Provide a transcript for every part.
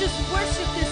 just worship this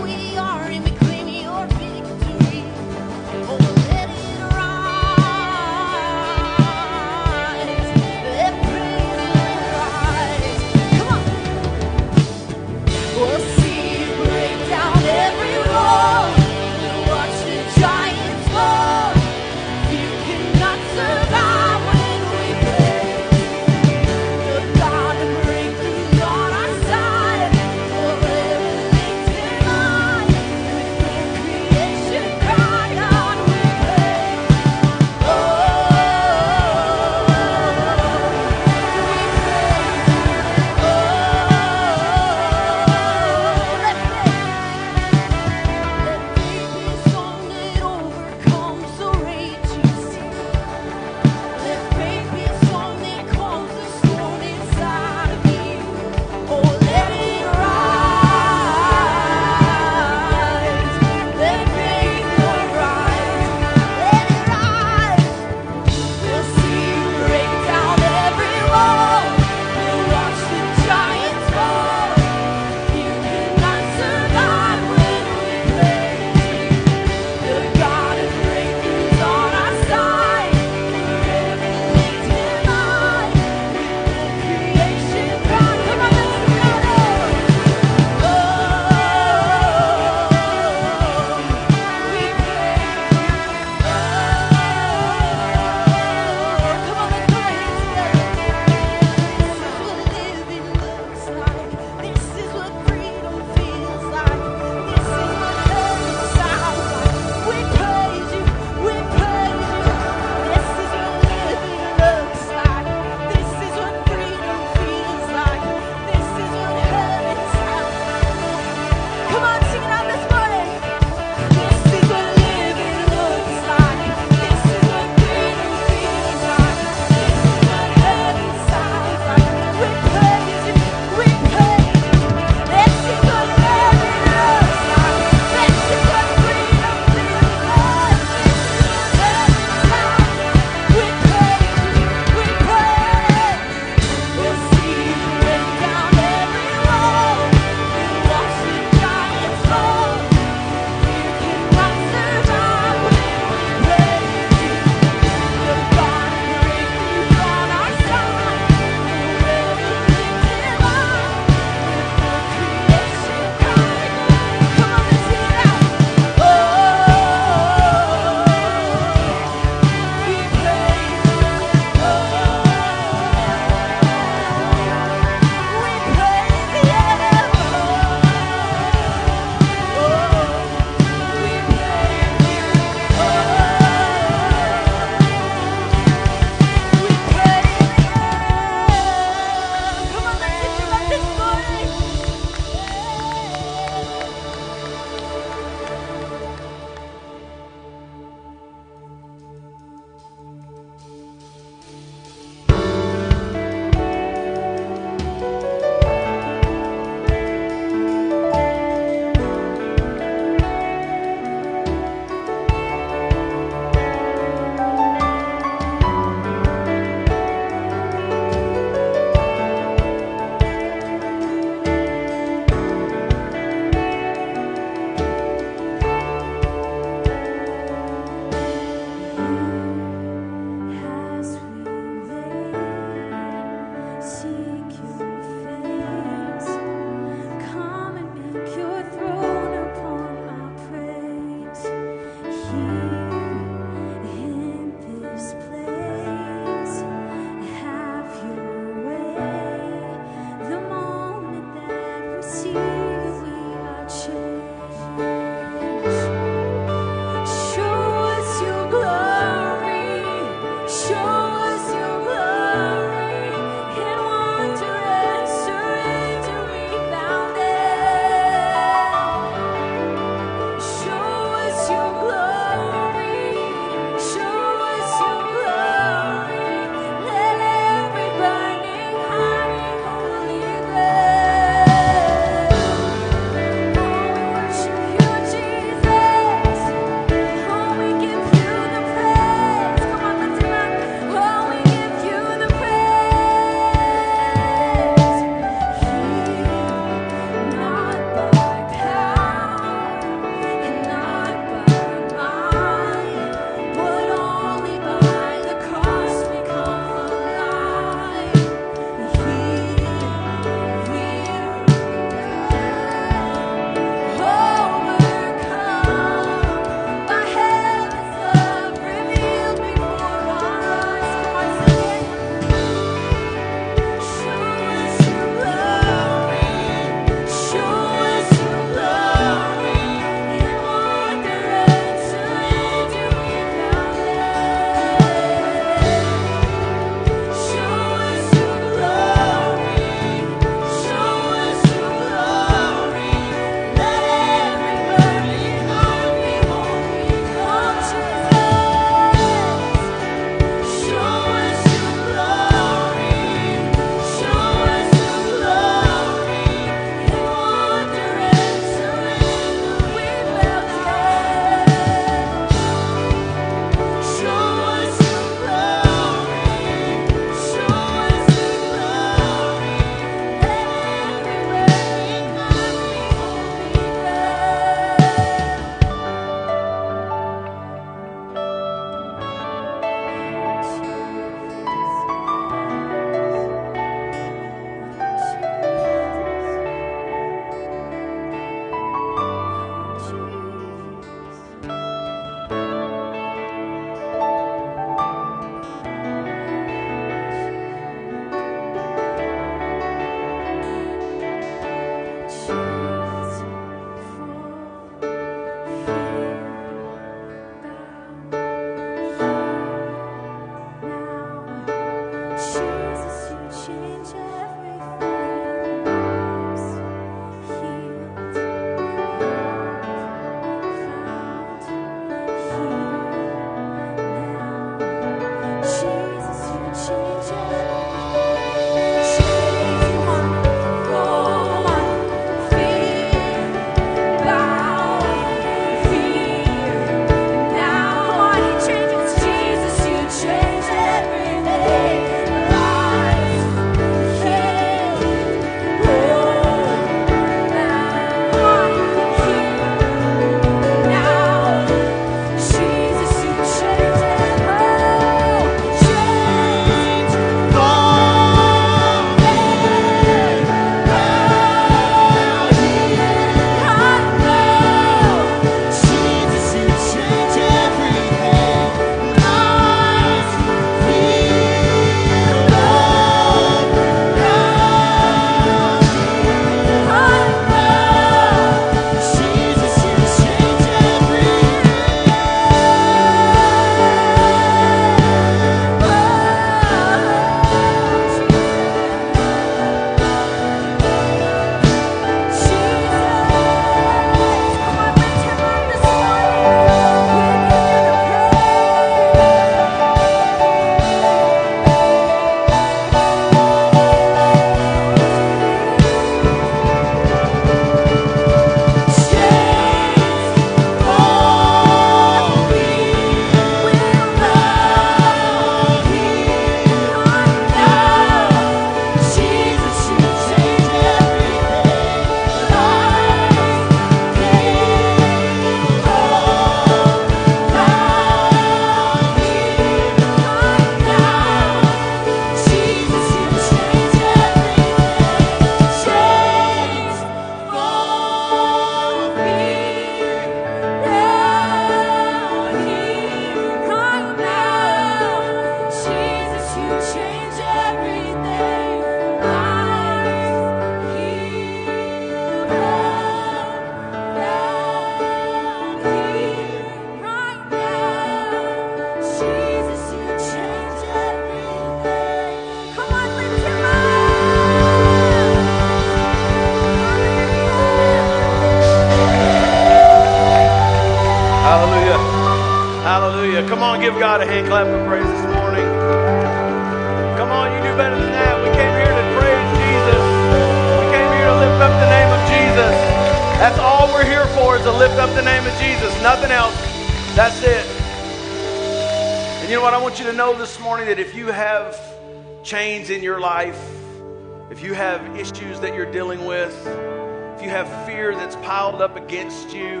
against you,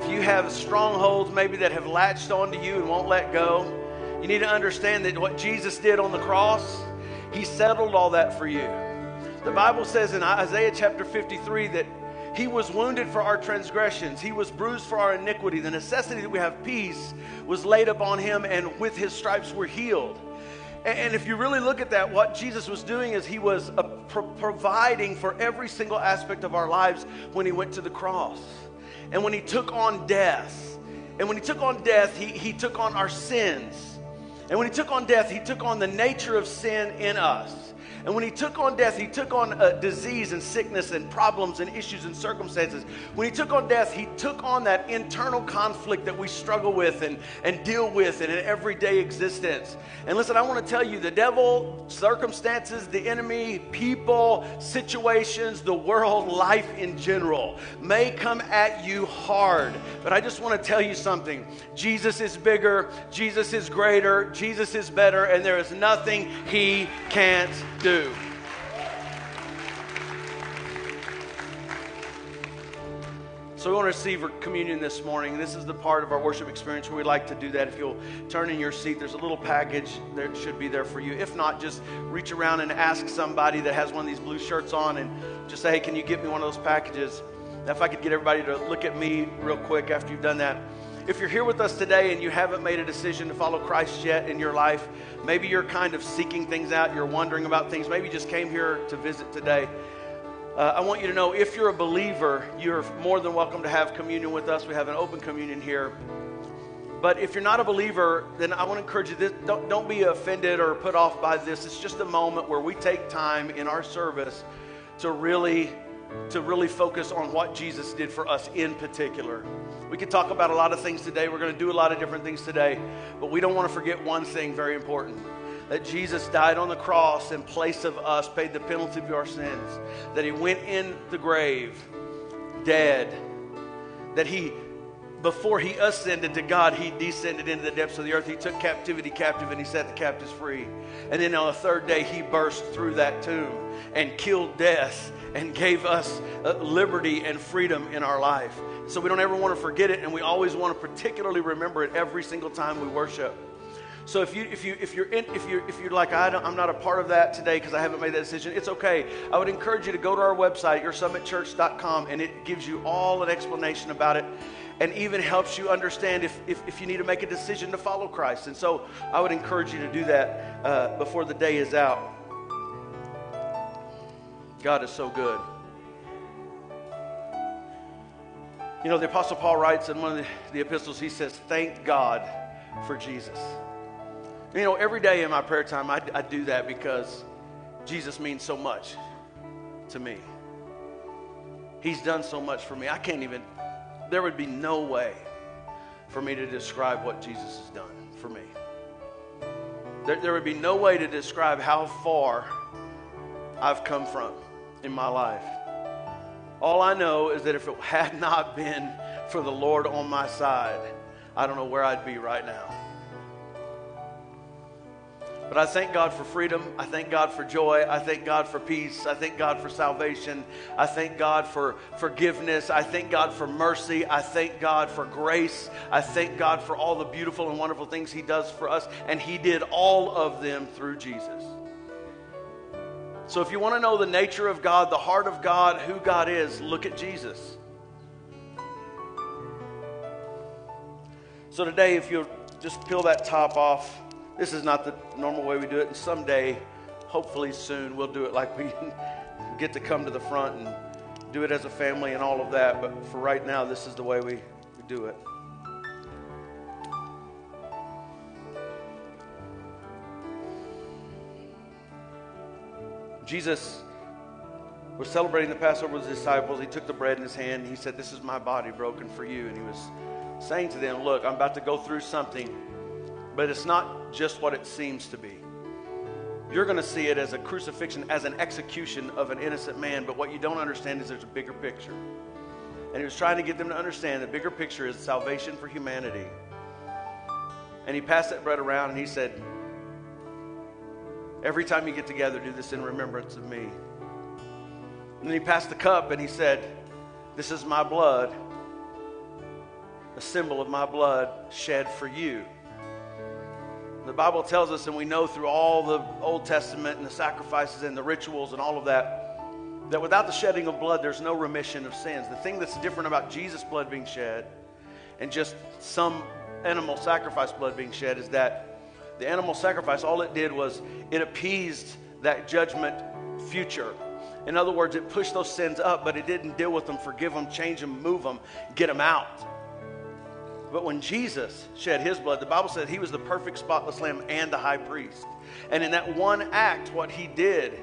if you have strongholds maybe that have latched onto you and won't let go, you need to understand that what Jesus did on the cross, He settled all that for you. The Bible says in Isaiah chapter 53 that He was wounded for our transgressions, He was bruised for our iniquity. The necessity that we have peace was laid upon Him, and with His stripes we're healed. And- if you really look at that, what Jesus was doing is he was uh, pro- providing for every single aspect of our lives when he went to the cross. And when he took on death, and when he took on death, he, he took on our sins. And when he took on death, he took on the nature of sin in us. And when he took on death, he took on uh, disease and sickness and problems and issues and circumstances. When he took on death, he took on that internal conflict that we struggle with and, and deal with in an everyday existence. And listen, I want to tell you the devil, circumstances, the enemy, people, situations, the world, life in general may come at you hard. But I just want to tell you something Jesus is bigger, Jesus is greater, Jesus is better, and there is nothing he can't do. So we want to receive communion this morning. This is the part of our worship experience where we like to do that. If you'll turn in your seat, there's a little package that should be there for you. If not, just reach around and ask somebody that has one of these blue shirts on and just say, hey, can you get me one of those packages? If I could get everybody to look at me real quick after you've done that. If you're here with us today and you haven't made a decision to follow Christ yet in your life, maybe you're kind of seeking things out, you're wondering about things, maybe you just came here to visit today. Uh, I want you to know if you're a believer, you're more than welcome to have communion with us. We have an open communion here. But if you're not a believer, then I want to encourage you this, don't, don't be offended or put off by this. It's just a moment where we take time in our service to really to really focus on what Jesus did for us in particular. We could talk about a lot of things today. We're going to do a lot of different things today, but we don't want to forget one thing very important that Jesus died on the cross in place of us, paid the penalty of our sins, that he went in the grave dead, that he before he ascended to God, he descended into the depths of the earth. He took captivity captive and he set the captives free. And then on the third day, he burst through that tomb and killed death and gave us uh, liberty and freedom in our life. So we don't ever want to forget it, and we always want to particularly remember it every single time we worship. So if you if you if you're in, if you if you're like I don't, I'm not a part of that today because I haven't made that decision, it's okay. I would encourage you to go to our website, yoursummitchurch.com, and it gives you all an explanation about it, and even helps you understand if if, if you need to make a decision to follow Christ. And so I would encourage you to do that uh, before the day is out. God is so good. You know, the Apostle Paul writes in one of the, the epistles, he says, Thank God for Jesus. You know, every day in my prayer time, I, I do that because Jesus means so much to me. He's done so much for me. I can't even, there would be no way for me to describe what Jesus has done for me. There, there would be no way to describe how far I've come from in my life. All I know is that if it had not been for the Lord on my side, I don't know where I'd be right now. But I thank God for freedom. I thank God for joy. I thank God for peace. I thank God for salvation. I thank God for forgiveness. I thank God for mercy. I thank God for grace. I thank God for all the beautiful and wonderful things He does for us. And He did all of them through Jesus. So if you want to know the nature of God, the heart of God, who God is, look at Jesus. So today, if you'll just peel that top off, this is not the normal way we do it. And someday, hopefully soon, we'll do it like we get to come to the front and do it as a family and all of that. But for right now, this is the way we, we do it. Jesus was celebrating the Passover with his disciples. He took the bread in his hand. He said, This is my body broken for you. And he was saying to them, Look, I'm about to go through something, but it's not just what it seems to be. You're going to see it as a crucifixion, as an execution of an innocent man, but what you don't understand is there's a bigger picture. And he was trying to get them to understand the bigger picture is salvation for humanity. And he passed that bread around and he said, Every time you get together, do this in remembrance of me. And then he passed the cup and he said, This is my blood, a symbol of my blood shed for you. The Bible tells us, and we know through all the Old Testament and the sacrifices and the rituals and all of that, that without the shedding of blood, there's no remission of sins. The thing that's different about Jesus' blood being shed and just some animal sacrifice blood being shed is that the animal sacrifice, all it did was it appeased that judgment future. In other words, it pushed those sins up, but it didn't deal with them, forgive them, change them, move them, get them out. But when Jesus shed his blood, the Bible said he was the perfect, spotless lamb and the high priest. And in that one act, what he did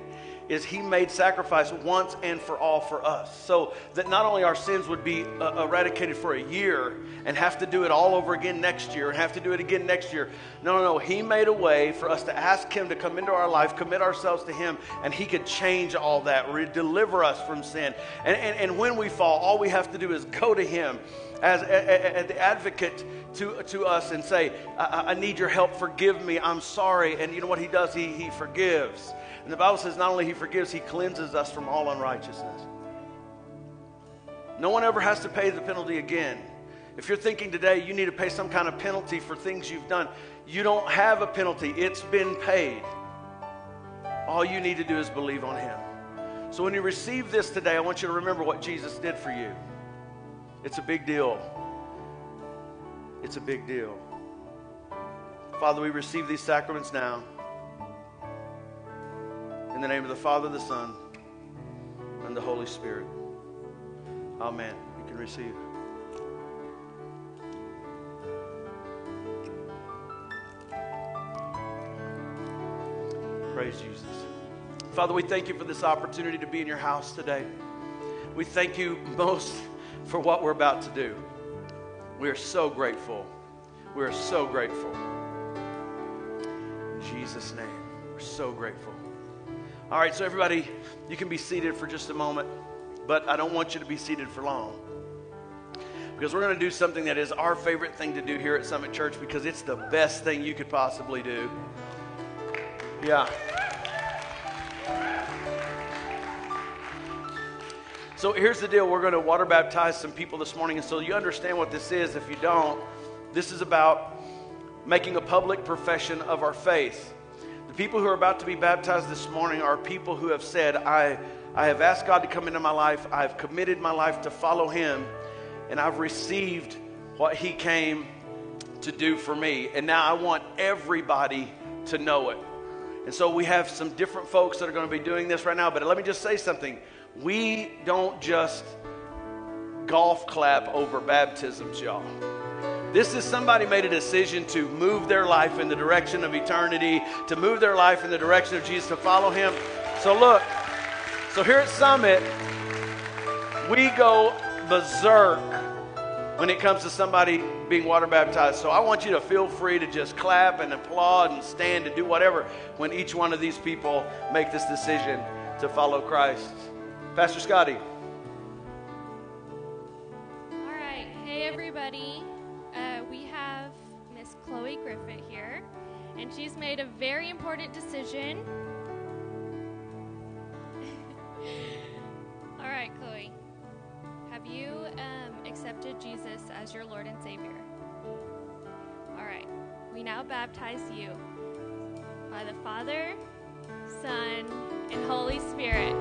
is he made sacrifice once and for all for us. So that not only our sins would be uh, eradicated for a year and have to do it all over again next year and have to do it again next year. No, no, no. He made a way for us to ask him to come into our life, commit ourselves to him, and he could change all that, re- deliver us from sin. And, and, and when we fall, all we have to do is go to him as, the advocate to, to us and say, I, I need your help, forgive me, I'm sorry. And you know what he does? He, he forgives. And the Bible says not only he forgives, he cleanses us from all unrighteousness. No one ever has to pay the penalty again. If you're thinking today you need to pay some kind of penalty for things you've done, you don't have a penalty. It's been paid. All you need to do is believe on him. So when you receive this today, I want you to remember what Jesus did for you. It's a big deal. It's a big deal. Father, we receive these sacraments now. In the name of the Father, the Son, and the Holy Spirit. Amen. You can receive. Praise Jesus. Father, we thank you for this opportunity to be in your house today. We thank you most for what we're about to do. We are so grateful. We are so grateful. In Jesus' name, we're so grateful. All right, so everybody, you can be seated for just a moment, but I don't want you to be seated for long. Because we're going to do something that is our favorite thing to do here at Summit Church because it's the best thing you could possibly do. Yeah. So here's the deal we're going to water baptize some people this morning. And so you understand what this is. If you don't, this is about making a public profession of our faith. People who are about to be baptized this morning are people who have said, I, I have asked God to come into my life, I've committed my life to follow Him, and I've received what He came to do for me. And now I want everybody to know it. And so we have some different folks that are going to be doing this right now. But let me just say something. We don't just golf clap over baptisms, y'all. This is somebody made a decision to move their life in the direction of eternity, to move their life in the direction of Jesus, to follow Him. So, look, so here at Summit, we go berserk when it comes to somebody being water baptized. So, I want you to feel free to just clap and applaud and stand and do whatever when each one of these people make this decision to follow Christ. Pastor Scotty. All right. Hey, everybody. Uh, we have Miss Chloe Griffith here, and she's made a very important decision. All right, Chloe. Have you um, accepted Jesus as your Lord and Savior? All right. We now baptize you by the Father, Son, and Holy Spirit.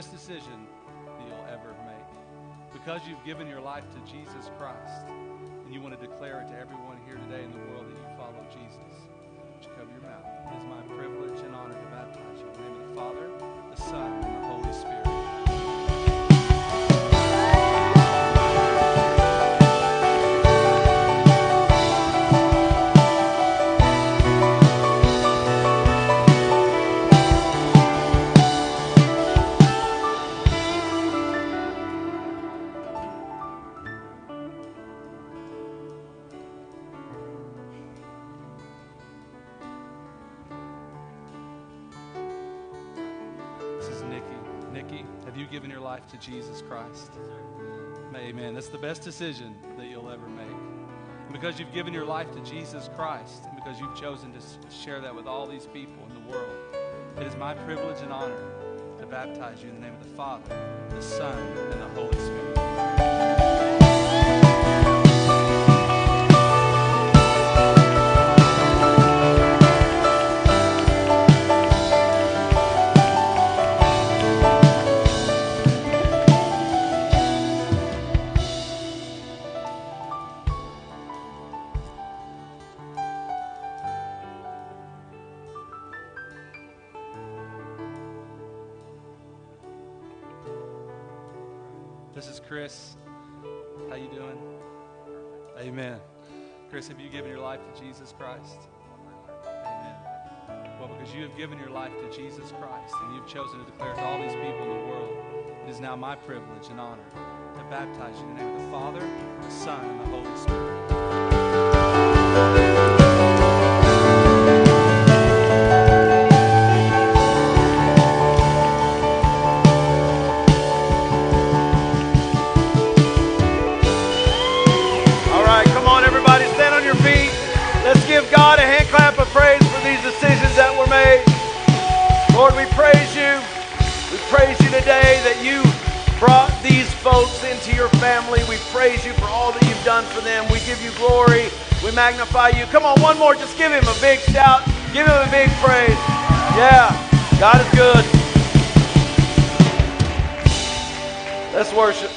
Best decision that you'll ever make. Because you've given your life to Jesus Christ and you want to declare it to everyone here today in the world that you follow Jesus, would you cover your mouth? Christ? Amen. That's the best decision that you'll ever make. And because you've given your life to Jesus Christ, and because you've chosen to share that with all these people in the world, it is my privilege and honor to baptize you in the name of the Father, the Son, life to Jesus Christ and you've chosen to declare to all these people in the world, it is now my privilege and honor to baptize you in the name of the Father, the Son, and the Holy Spirit. Into your family. We praise you for all that you've done for them. We give you glory. We magnify you. Come on, one more. Just give him a big shout. Give him a big praise. Yeah, God is good. Let's worship.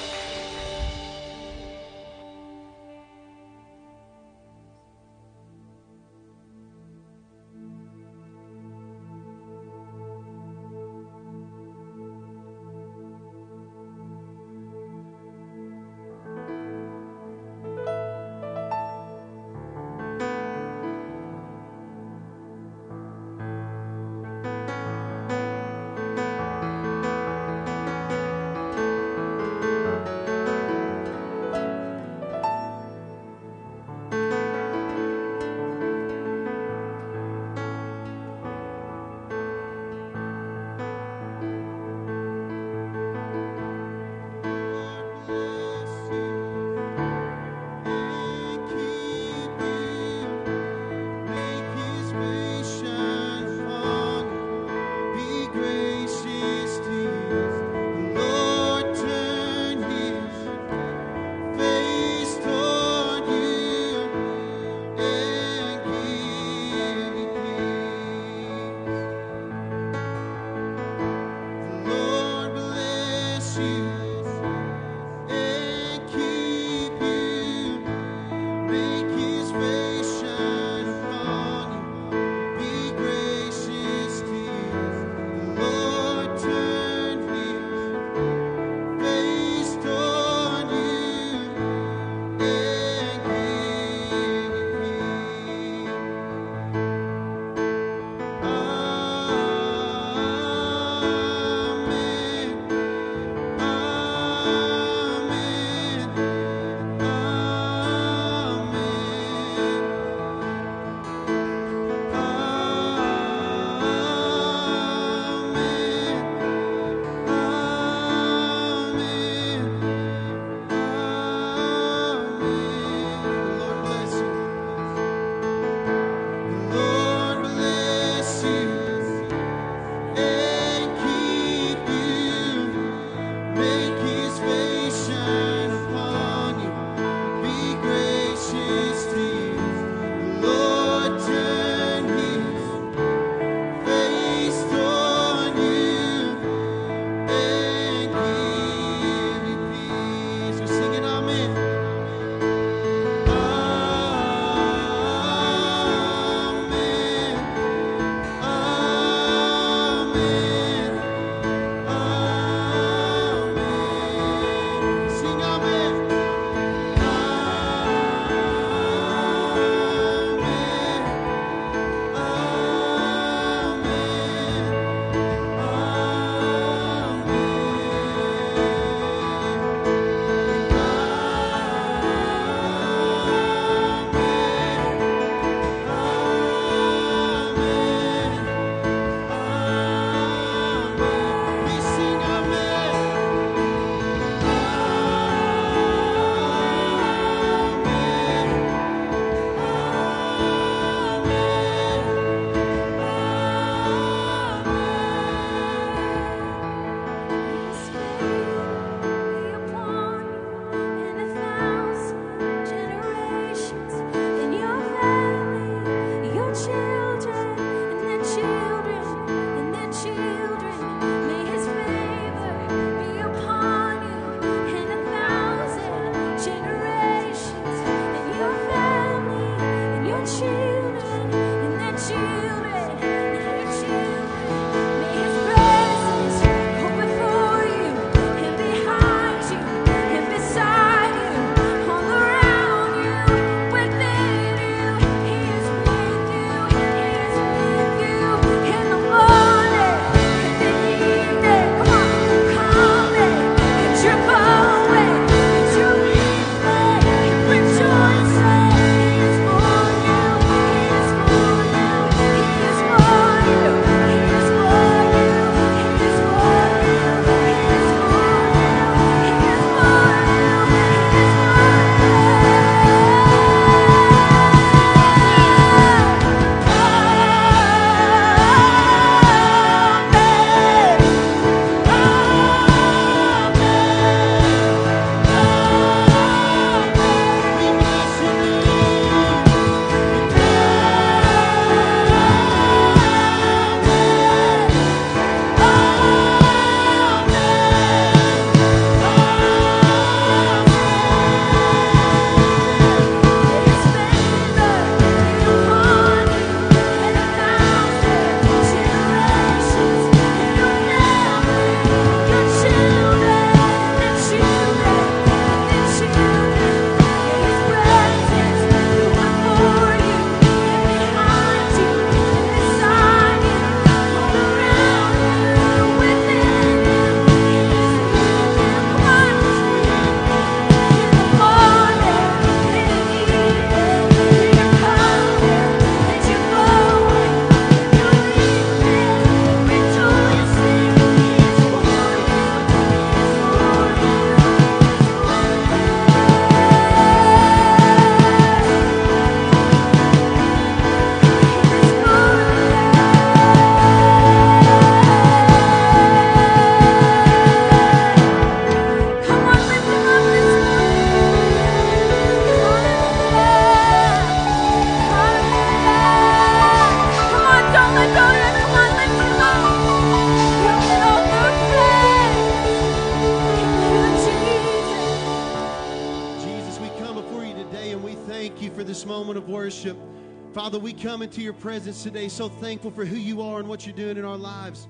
Father, we come into your presence today so thankful for who you are and what you're doing in our lives.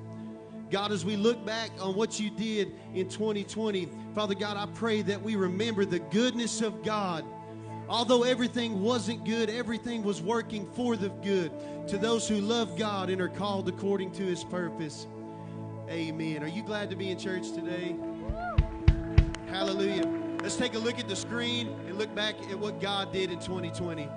God, as we look back on what you did in 2020, Father God, I pray that we remember the goodness of God. Although everything wasn't good, everything was working for the good to those who love God and are called according to his purpose. Amen. Are you glad to be in church today? Hallelujah. Let's take a look at the screen and look back at what God did in 2020.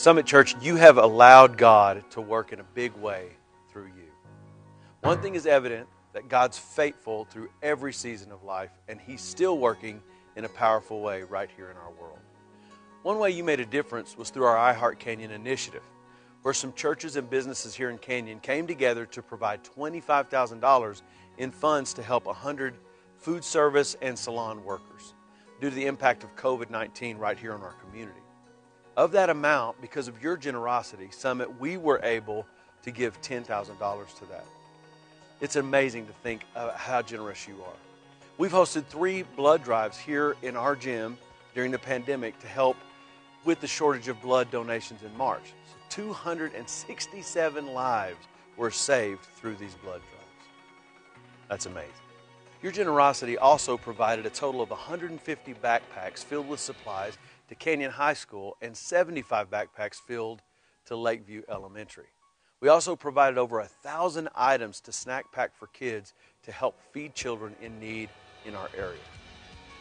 Summit Church, you have allowed God to work in a big way through you. One thing is evident that God's faithful through every season of life, and He's still working in a powerful way right here in our world. One way you made a difference was through our I Heart Canyon initiative, where some churches and businesses here in Canyon came together to provide $25,000 in funds to help 100 food service and salon workers due to the impact of COVID 19 right here in our community. Of that amount, because of your generosity, Summit, we were able to give $10,000 to that. It's amazing to think of how generous you are. We've hosted three blood drives here in our gym during the pandemic to help with the shortage of blood donations in March. So 267 lives were saved through these blood drives. That's amazing. Your generosity also provided a total of 150 backpacks filled with supplies to Canyon High School and 75 backpacks filled to Lakeview Elementary. We also provided over a thousand items to Snack Pack for Kids to help feed children in need in our area.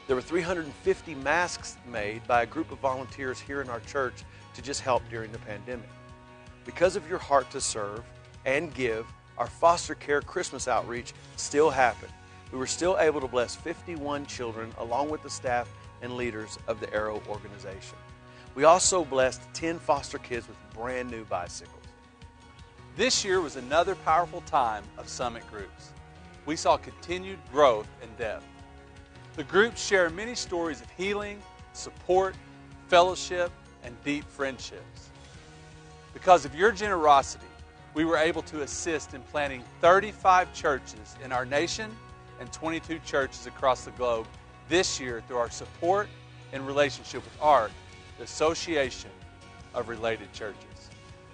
There were 350 masks made by a group of volunteers here in our church to just help during the pandemic. Because of your heart to serve and give, our foster care Christmas outreach still happened. We were still able to bless 51 children along with the staff and leaders of the Arrow organization. We also blessed 10 foster kids with brand new bicycles. This year was another powerful time of summit groups. We saw continued growth and depth. The groups share many stories of healing, support, fellowship, and deep friendships. Because of your generosity, we were able to assist in planting 35 churches in our nation and 22 churches across the globe this year through our support and relationship with ARC, the Association of Related Churches.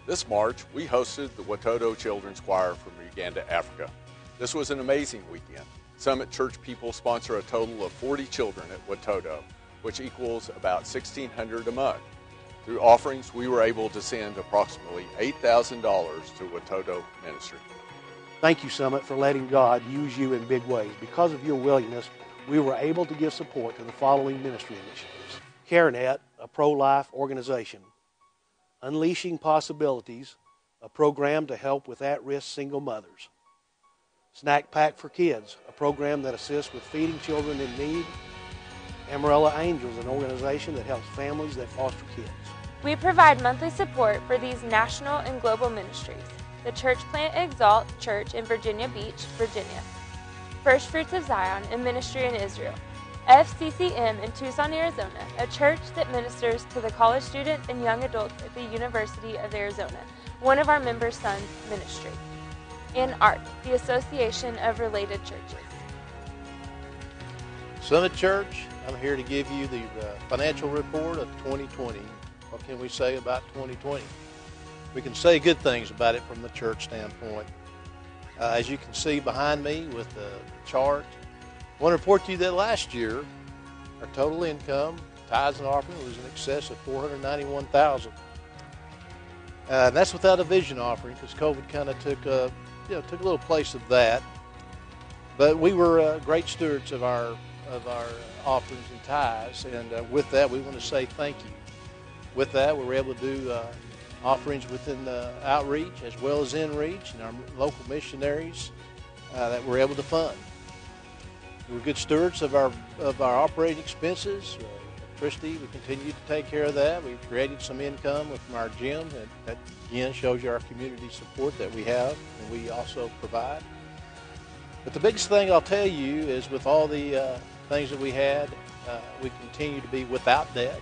This March, we hosted the Watoto Children's Choir from Uganda, Africa. This was an amazing weekend. Summit Church people sponsor a total of 40 children at Watoto, which equals about 1,600 a month. Through offerings, we were able to send approximately $8,000 to Watoto Ministry. Thank you, Summit, for letting God use you in big ways. Because of your willingness, we were able to give support to the following ministry initiatives CareNet, a pro life organization, Unleashing Possibilities, a program to help with at risk single mothers, Snack Pack for Kids, a program that assists with feeding children in need, Amarillo Angels, an organization that helps families that foster kids. We provide monthly support for these national and global ministries. The Church Plant Exalt Church in Virginia Beach, Virginia. First Fruits of Zion, and ministry in Israel. FCCM in Tucson, Arizona, a church that ministers to the college students and young adults at the University of Arizona, one of our members' sons' ministry. And ARC, the Association of Related Churches. Summit Church, I'm here to give you the uh, financial report of 2020. What can we say about 2020? We can say good things about it from the church standpoint. Uh, as you can see behind me with the chart, I want to report to you that last year, our total income, tithes and offering, was in excess of 491000 uh, and that's without a vision offering because COVID kind of took a, you know, took a little place of that. But we were uh, great stewards of our of our offerings and tithes, and uh, with that, we want to say thank you. With that, we were able to do uh, offerings within the outreach as well as in reach, and our local missionaries uh, that we're able to fund. We're good stewards of our of our operating expenses. Uh, Christy, we continue to take care of that. We've created some income from our gym, and that again shows you our community support that we have and we also provide. But the biggest thing I'll tell you is with all the uh, things that we had, uh, we continue to be without debt.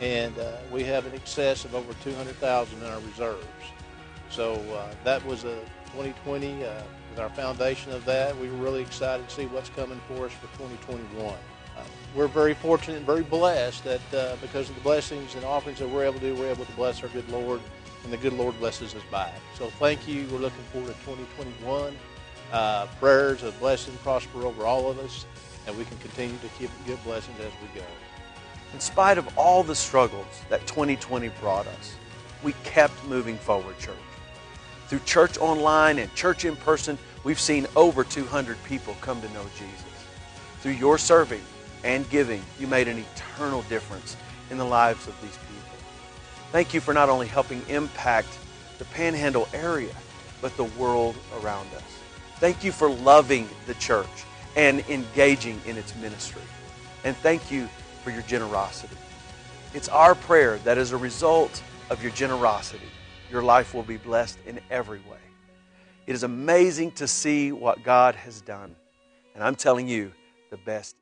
and uh, we have an excess of over 200,000 in our reserves. So uh, that was a 2020 our foundation of that. We were really excited to see what's coming for us for 2021. Uh, we're very fortunate and very blessed that uh, because of the blessings and offerings that we're able to do, we're able to bless our good Lord, and the good Lord blesses us back. So thank you. We're looking forward to 2021. Uh, prayers of blessing prosper over all of us, and we can continue to keep give blessings as we go. In spite of all the struggles that 2020 brought us, we kept moving forward, church. Through church online and church in person, we've seen over 200 people come to know Jesus. Through your serving and giving, you made an eternal difference in the lives of these people. Thank you for not only helping impact the Panhandle area, but the world around us. Thank you for loving the church and engaging in its ministry. And thank you for your generosity. It's our prayer that as a result of your generosity, your life will be blessed in every way. It is amazing to see what God has done. And I'm telling you, the best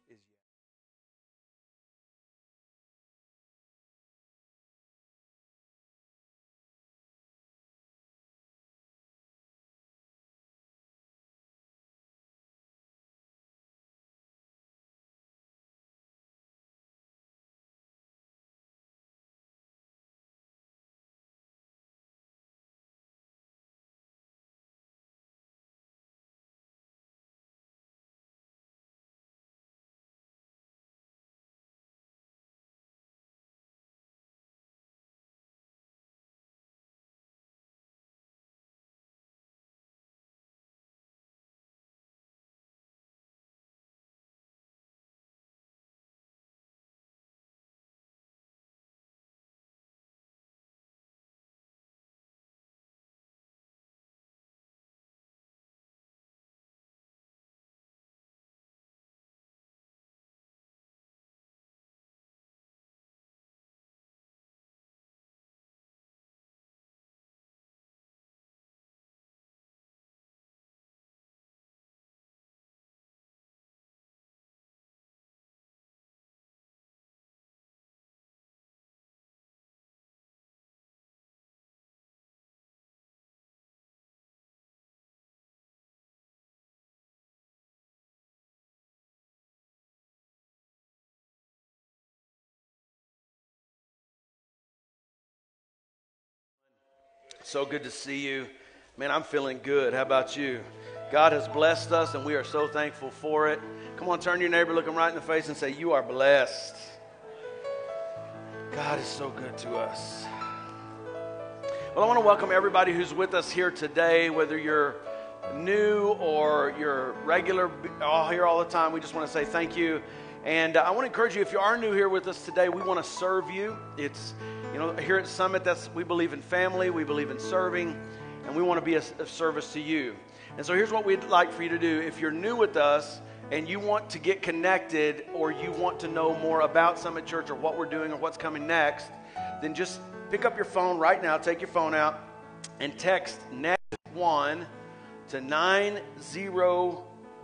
So good to see you. Man, I'm feeling good. How about you? God has blessed us, and we are so thankful for it. Come on, turn your neighbor, look him right in the face, and say, You are blessed. God is so good to us. Well, I want to welcome everybody who's with us here today, whether you're new or you're regular, all here all the time. We just want to say thank you. And uh, I want to encourage you, if you are new here with us today, we want to serve you. It's, you know, here at Summit, that's we believe in family, we believe in serving, and we want to be of service to you. And so here's what we'd like for you to do. If you're new with us and you want to get connected or you want to know more about Summit Church or what we're doing or what's coming next, then just pick up your phone right now, take your phone out, and text next one to 90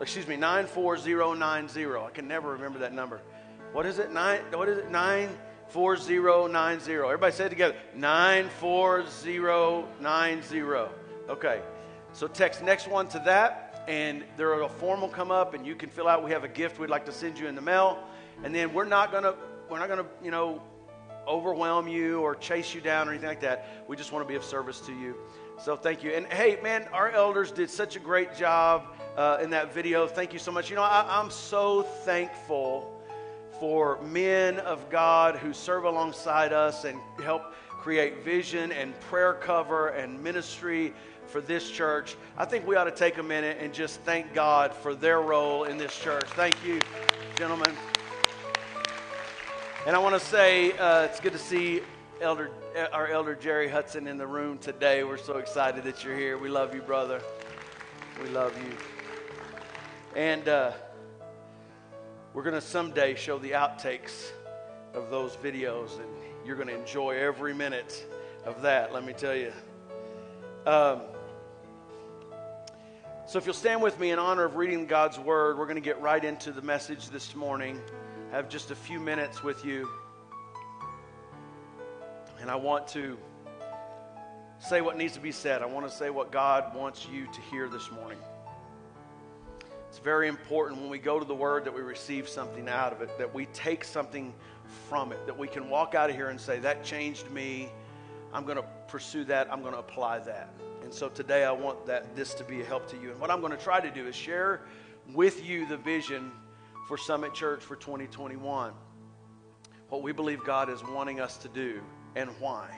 excuse me 94090 i can never remember that number what is it nine what is it 94090 everybody say it together. 94090 okay. So text next one to that and there a form will come up and you can fill out. We have a gift we'd like to send you in the mail. And then we're not gonna we're not gonna you know overwhelm you or chase you down or anything like that. We just want to be of service to you. So thank you. And hey, man, our elders did such a great job uh, in that video. Thank you so much. You know, I, I'm so thankful for men of God who serve alongside us and help create vision and prayer cover and ministry for this church. I think we ought to take a minute and just thank God for their role in this church. Thank you, gentlemen. And I want to say uh, it's good to see Elder, our elder Jerry Hudson in the room today. We're so excited that you're here. We love you, brother. We love you. And uh, we're going to someday show the outtakes of those videos, and you're going to enjoy every minute of that, let me tell you. Um, so, if you'll stand with me in honor of reading God's Word, we're going to get right into the message this morning. I have just a few minutes with you. And I want to say what needs to be said. I want to say what God wants you to hear this morning. It's very important when we go to the Word that we receive something out of it, that we take something from it, that we can walk out of here and say, That changed me. I'm going to pursue that. I'm going to apply that. And so today I want that this to be a help to you. And what I'm going to try to do is share with you the vision for Summit Church for 2021. What we believe God is wanting us to do and why.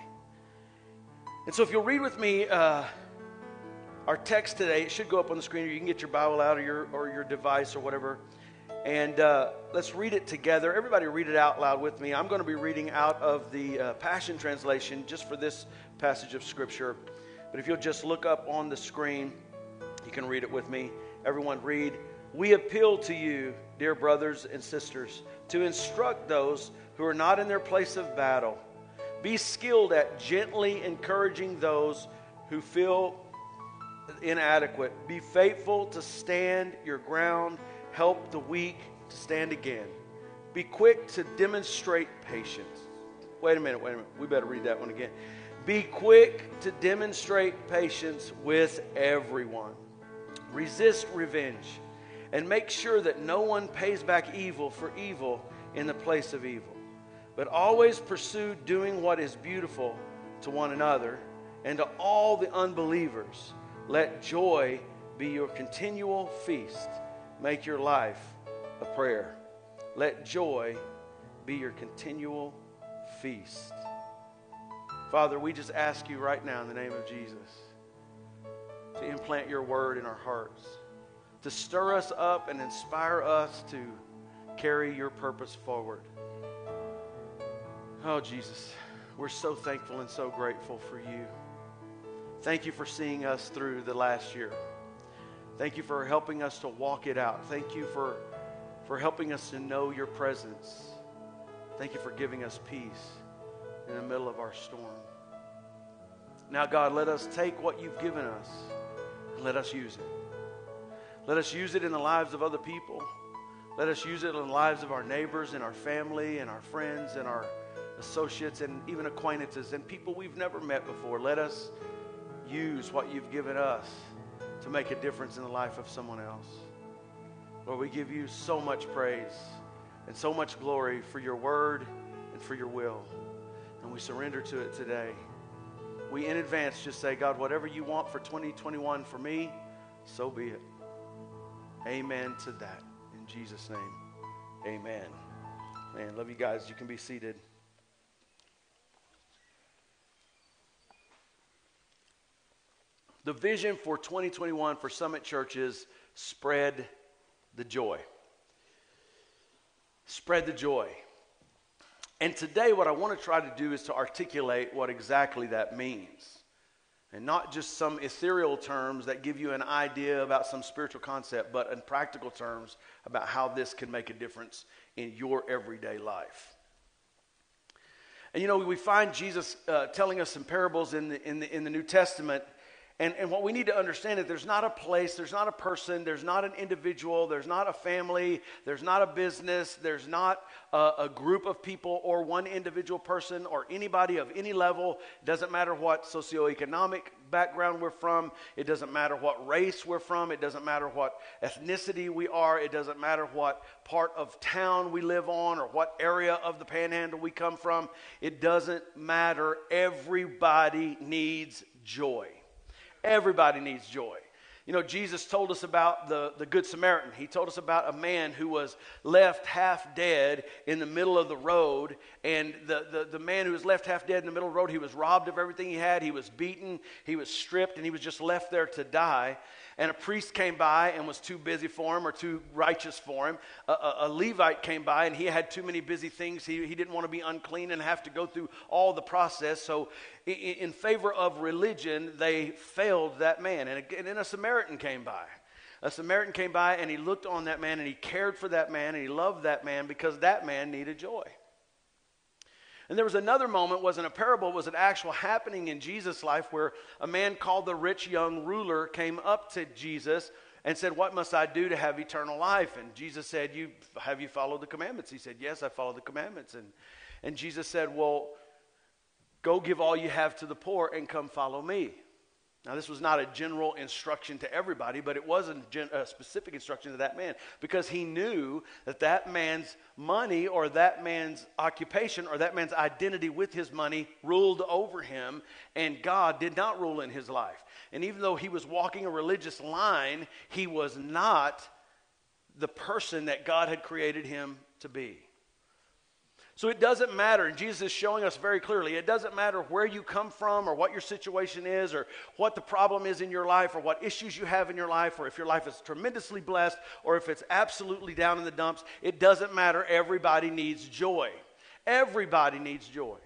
And so if you'll read with me uh, our text today, it should go up on the screen, or you can get your Bible out or your, or your device or whatever. And uh, let's read it together. Everybody read it out loud with me. I'm going to be reading out of the uh, Passion Translation just for this passage of Scripture. But if you'll just look up on the screen, you can read it with me. Everyone, read. We appeal to you, dear brothers and sisters, to instruct those who are not in their place of battle. Be skilled at gently encouraging those who feel inadequate. Be faithful to stand your ground. Help the weak to stand again. Be quick to demonstrate patience. Wait a minute, wait a minute. We better read that one again. Be quick to demonstrate patience with everyone. Resist revenge and make sure that no one pays back evil for evil in the place of evil. But always pursue doing what is beautiful to one another and to all the unbelievers. Let joy be your continual feast. Make your life a prayer. Let joy be your continual feast. Father, we just ask you right now in the name of Jesus to implant your word in our hearts, to stir us up and inspire us to carry your purpose forward. Oh, Jesus, we're so thankful and so grateful for you. Thank you for seeing us through the last year. Thank you for helping us to walk it out. Thank you for, for helping us to know your presence. Thank you for giving us peace in the middle of our storm. Now, God, let us take what you've given us and let us use it. Let us use it in the lives of other people. Let us use it in the lives of our neighbors and our family and our friends and our associates and even acquaintances and people we've never met before. Let us use what you've given us to make a difference in the life of someone else. Lord, we give you so much praise and so much glory for your word and for your will. And we surrender to it today. We in advance just say, God, whatever you want for 2021 for me, so be it. Amen to that. In Jesus' name, amen. Man, love you guys. You can be seated. The vision for 2021 for Summit Church is spread the joy. Spread the joy. And today, what I want to try to do is to articulate what exactly that means. And not just some ethereal terms that give you an idea about some spiritual concept, but in practical terms about how this can make a difference in your everyday life. And you know, we find Jesus uh, telling us some parables in the, in the, in the New Testament and, and what we need to understand is there's not a place, there's not a person, there's not an individual, there's not a family, there's not a business, there's not a, a group of people or one individual person or anybody of any level. It doesn't matter what socioeconomic background we're from, it doesn't matter what race we're from, it doesn't matter what ethnicity we are, it doesn't matter what part of town we live on or what area of the panhandle we come from. It doesn't matter. Everybody needs joy. Everybody needs joy. You know, Jesus told us about the, the Good Samaritan. He told us about a man who was left half dead in the middle of the road. And the, the, the man who was left half dead in the middle of the road, he was robbed of everything he had. He was beaten, he was stripped, and he was just left there to die and a priest came by and was too busy for him or too righteous for him. A, a, a Levite came by and he had too many busy things. He, he didn't want to be unclean and have to go through all the process. So, in, in favor of religion, they failed that man. And, and then a Samaritan came by. A Samaritan came by and he looked on that man and he cared for that man and he loved that man because that man needed joy. And there was another moment, wasn't a parable, was an actual happening in Jesus' life where a man called the rich young ruler came up to Jesus and said, What must I do to have eternal life? And Jesus said, you, Have you followed the commandments? He said, Yes, I follow the commandments. And, and Jesus said, Well, Go give all you have to the poor and come follow me. Now, this was not a general instruction to everybody, but it was a, gen- a, specific instruction to that man because he knew that that man's money or that man's occupation or that man's identity with his money ruled over him, and God did not rule in his life. And even though he was walking a religious line, he was not the person that God had created him to be. So it doesn't matter, and Jesus is showing us very clearly it doesn't matter where you come from or what your situation is or what the problem is in your life or what issues you have in your life or if your life is tremendously blessed or if it's absolutely down in the dumps. It doesn't matter. Everybody needs joy. Everybody needs joy.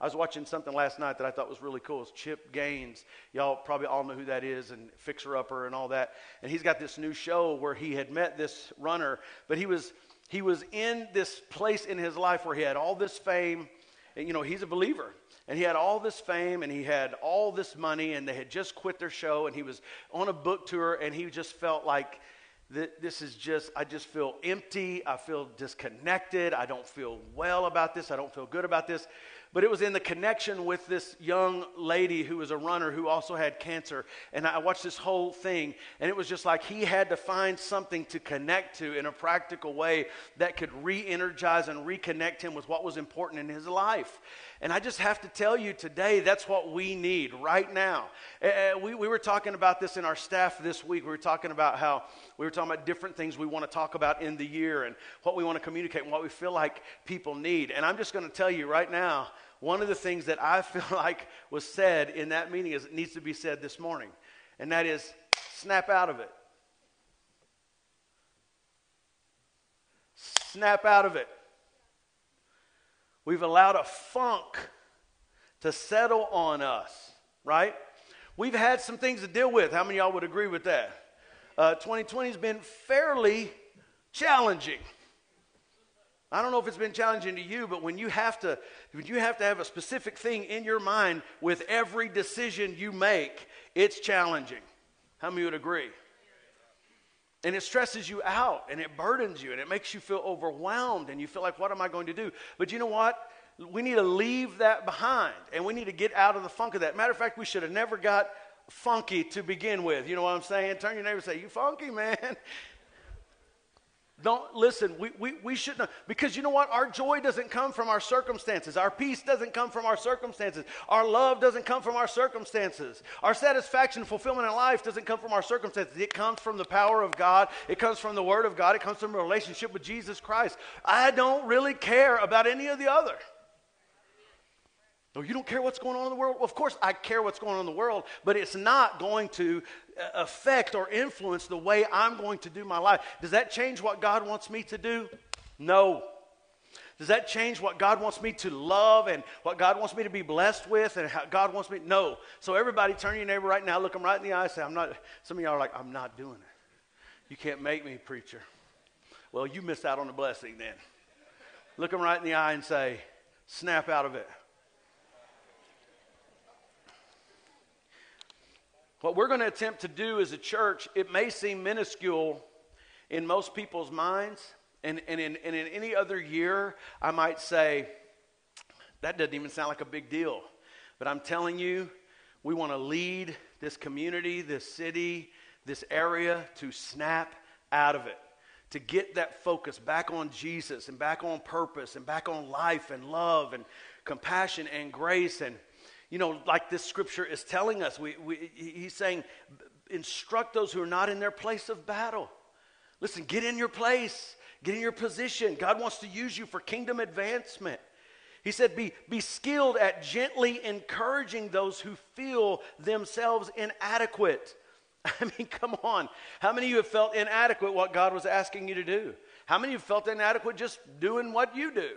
I was watching something last night that I thought was really cool. It's Chip Gaines. Y'all probably all know who that is, and Fixer Upper and all that. And he's got this new show where he had met this runner, but he was he was in this place in his life where he had all this fame. And, you know, he's a believer. And he had all this fame and he had all this money, and they had just quit their show, and he was on a book tour, and he just felt like this is just, I just feel empty. I feel disconnected. I don't feel well about this. I don't feel good about this. But it was in the connection with this young lady who was a runner who also had cancer. And I watched this whole thing, and it was just like he had to find something to connect to in a practical way that could re energize and reconnect him with what was important in his life. And I just have to tell you today, that's what we need right now. Uh, we, we were talking about this in our staff this week. We were talking about how we were talking about different things we want to talk about in the year and what we want to communicate and what we feel like people need. And I'm just going to tell you right now, one of the things that I feel like was said in that meeting is it needs to be said this morning, and that is snap out of it. Snap out of it. We've allowed a funk to settle on us, right? We've had some things to deal with. How many y'all would agree with that? Uh, 2020 has been fairly challenging. I don't know if it's been challenging to you, but when you have to, when you have to have a specific thing in your mind with every decision you make, it's challenging. How many would agree? And it stresses you out and it burdens you and it makes you feel overwhelmed and you feel like, what am I going to do? But you know what? We need to leave that behind and we need to get out of the funk of that. Matter of fact, we should have never got funky to begin with. You know what I'm saying? Turn your neighbor and say, You funky, man. Don't listen, we, we, we shouldn't, because you know what? Our joy doesn't come from our circumstances. Our peace doesn't come from our circumstances. Our love doesn't come from our circumstances. Our satisfaction fulfillment in life doesn't come from our circumstances. It comes from the power of God. It comes from the Word of God. It comes from a relationship with Jesus Christ. I don't really care about any of the other. You don't care what's going on in the world? Well, of course, I care what's going on in the world, but it's not going to uh, affect or influence the way I'm going to do my life. Does that change what God wants me to do? No. Does that change what God wants me to love and what God wants me to be blessed with and how God wants me? No. So everybody turn to your neighbor right now, look them right in the eye, say, I'm not, some of y'all are like, I'm not doing it. You can't make me, preacher. Well, you missed out on the blessing then. Look them right in the eye and say, snap out of it. What we're going to attempt to do as a church, it may seem minuscule in most people's minds. And, and, in, and in any other year, I might say, that doesn't even sound like a big deal. But I'm telling you, we want to lead this community, this city, this area to snap out of it, to get that focus back on Jesus and back on purpose and back on life and love and compassion and grace and you know, like this scripture is telling us. We, we, he's saying, instruct those who are not in their place of battle. Listen, get in your place, get in your position. God wants to use you for kingdom advancement. He said, be, be skilled at gently encouraging those who feel themselves inadequate. I mean, come on. How many of you have felt inadequate what God was asking you to do? How many of you felt inadequate just doing what you do?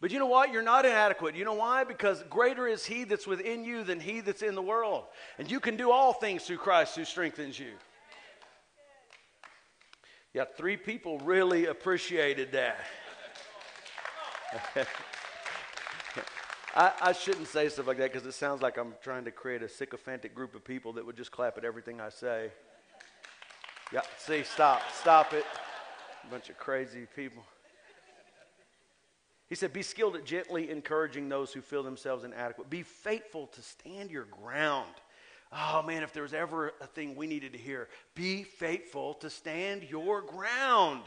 But you know what? You're not inadequate. You know why? Because greater is He that's within you than He that's in the world. And you can do all things through Christ who strengthens you. Yeah, three people really appreciated that. I, I, shouldn't say stuff like that because it sounds like I'm trying to create a sycophantic group of people that would just clap at everything I say. Yeah, see, stop, stop it. Bunch of crazy people. He said, Be skilled at gently encouraging those who feel themselves inadequate. Be faithful to stand your ground. Oh man, if there was ever a thing we needed to hear, be faithful to stand your ground.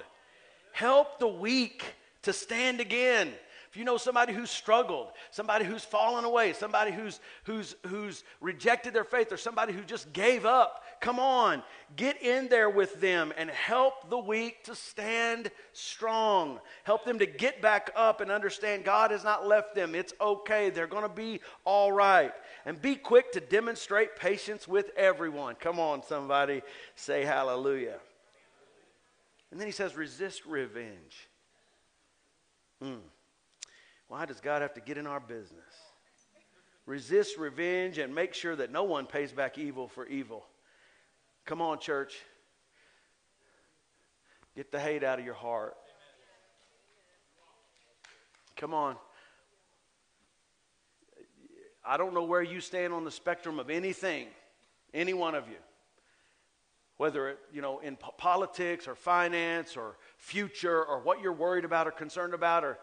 Help the weak to stand again. If you know somebody who's struggled, somebody who's fallen away, somebody who's, who's, who's rejected their faith, or somebody who just gave up, come on, get in there with them and help the weak to stand strong. Help them to get back up and understand God has not left them. It's okay. They're going to be all right. And be quick to demonstrate patience with everyone. Come on, somebody, say hallelujah. And then he says, resist revenge. Hmm. Why does God have to get in our business? Resist revenge and make sure that no one pays back evil for evil. Come on, church. Get the hate out of your heart. Come on. I don't know where you stand on the spectrum of anything, any one of you. Whether it, you know, in po- politics or finance or future or what you're worried about or concerned about or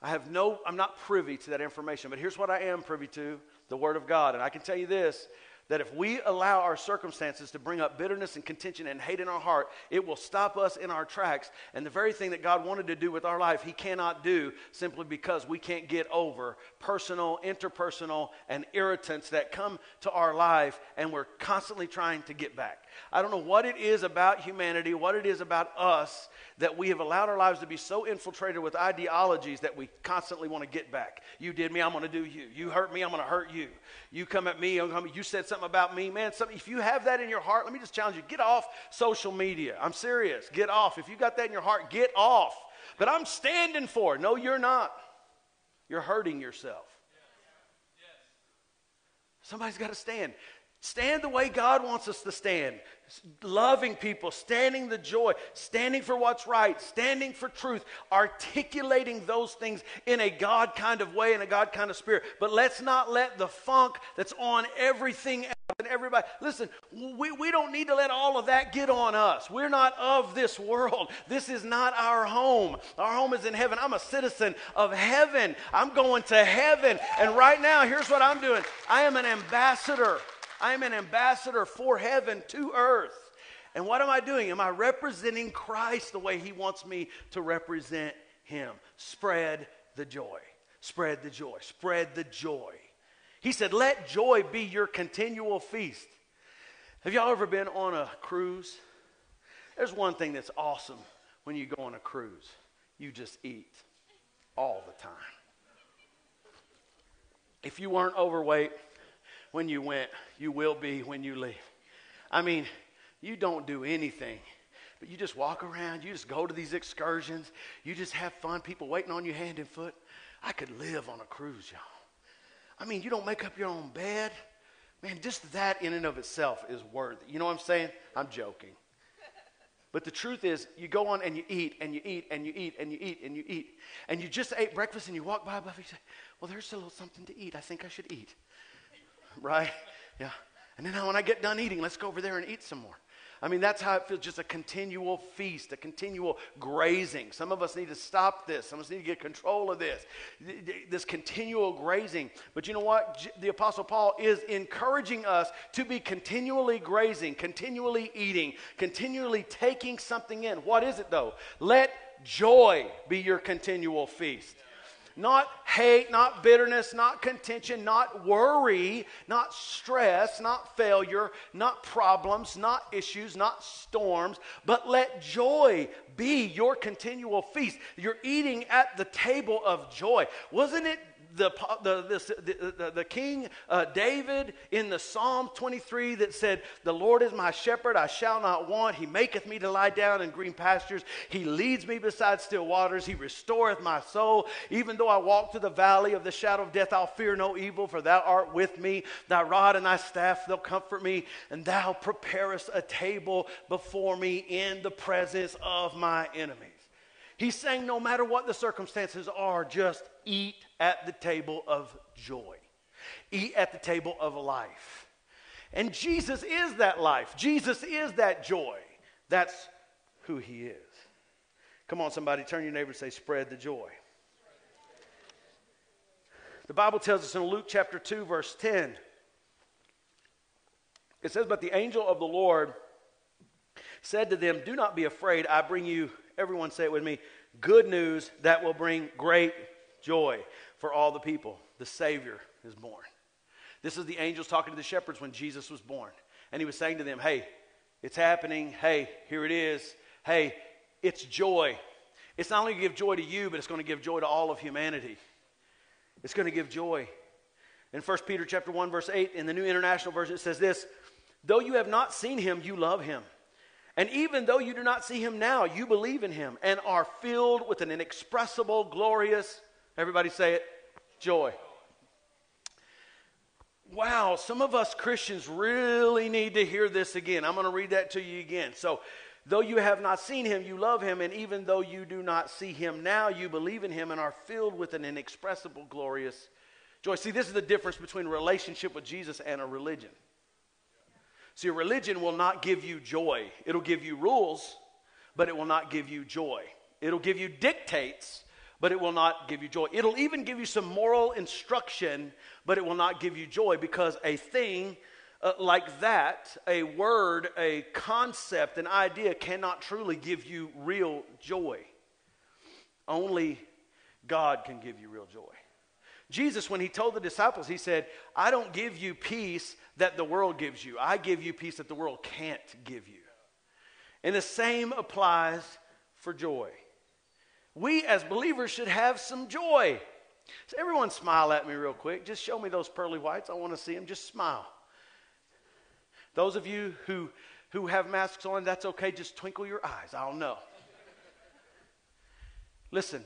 I have no, I'm not privy to that information, but here's what I am privy to the Word of God. And I can tell you this that if we allow our circumstances to bring up bitterness and contention and hate in our heart, it will stop us in our tracks. And the very thing that God wanted to do with our life, He cannot do simply because we can't get over personal, interpersonal, and irritants that come to our life, and we're constantly trying to get back. I don't know what it is about humanity, what it is about us, that we have allowed our lives to be so infiltrated with ideologies that we constantly want to get back. You did me, I'm going to do you. You hurt me, I'm going to hurt you. You come at me, I'm gonna, you said something about me. Man, something, if you have that in your heart, let me just challenge you get off social media. I'm serious. Get off. If you got that in your heart, get off. But I'm standing for it. No, you're not. You're hurting yourself. Somebody's got to stand. Stand the way God wants us to stand. Loving people, standing the joy, standing for what's right, standing for truth, articulating those things in a God kind of way, in a God kind of spirit. But let's not let the funk that's on everything and everybody. Listen, we, we don't need to let all of that get on us. We're not of this world. This is not our home. Our home is in heaven. I'm a citizen of heaven. I'm going to heaven. And right now, here's what I'm doing I am an ambassador. I am an ambassador for heaven to earth. And what am I doing? Am I representing Christ the way He wants me to represent Him? Spread the joy. Spread the joy. Spread the joy. He said, Let joy be your continual feast. Have y'all ever been on a cruise? There's one thing that's awesome when you go on a cruise you just eat all the time. If you weren't overweight, when you went, you will be when you leave. I mean, you don't do anything, but you just walk around, you just go to these excursions, you just have fun, people waiting on you hand and foot. I could live on a cruise, y'all. I mean, you don't make up your own bed. Man, just that in and of itself is worthy. You know what I'm saying? I'm joking. But the truth is, you go on and you eat and you eat and you eat and you eat and you eat. And you just ate breakfast and you walk by a buffet and you say, Well, there's still something to eat. I think I should eat right? Yeah. And then when I get done eating, let's go over there and eat some more. I mean, that's how it feels just a continual feast, a continual grazing. Some of us need to stop this. Some of us need to get control of this. This continual grazing. But you know what? The Apostle Paul is encouraging us to be continually grazing, continually eating, continually taking something in. What is it, though? Let joy be your continual feast. Not hate, not bitterness, not contention, not worry, not stress, not failure, not problems, not issues, not storms, but let joy be your continual feast. You're eating at the table of joy. Wasn't it the, the, the, the, the king uh, David in the Psalm 23 that said, The Lord is my shepherd, I shall not want. He maketh me to lie down in green pastures. He leads me beside still waters. He restoreth my soul. Even though I walk through the valley of the shadow of death, I'll fear no evil, for thou art with me. Thy rod and thy staff, they'll comfort me. And thou preparest a table before me in the presence of my enemies. He's saying, no matter what the circumstances are, just eat at the table of joy, eat at the table of life. And Jesus is that life, Jesus is that joy. That's who he is. Come on, somebody, turn your neighbor and say, spread the joy. The Bible tells us in Luke chapter 2, verse 10, it says, But the angel of the Lord said to them, Do not be afraid. I bring you, everyone say it with me, good news that will bring great joy for all the people. The Savior is born. This is the angels talking to the shepherds when Jesus was born. And he was saying to them, Hey, it's happening. Hey, here it is. Hey, it's joy. It's not only going to give joy to you, but it's going to give joy to all of humanity. It's going to give joy. In 1 Peter chapter 1 verse 8 in the New International Version it says this, though you have not seen him, you love him. And even though you do not see him now, you believe in him and are filled with an inexpressible, glorious, everybody say it, joy. Wow, some of us Christians really need to hear this again. I'm going to read that to you again. So, though you have not seen him, you love him, and even though you do not see him now, you believe in him and are filled with an inexpressible, glorious joy. See, this is the difference between relationship with Jesus and a religion. See, religion will not give you joy, it'll give you rules, but it will not give you joy. It'll give you dictates, but it will not give you joy. It'll even give you some moral instruction, but it will not give you joy because a thing uh, like that, a word, a concept, an idea cannot truly give you real joy. Only God can give you real joy. Jesus, when he told the disciples, he said, I don't give you peace that the world gives you, I give you peace that the world can't give you. And the same applies for joy. We as believers should have some joy. So, everyone, smile at me real quick. Just show me those pearly whites. I want to see them. Just smile. Those of you who, who have masks on, that's okay. Just twinkle your eyes. I'll know. Listen,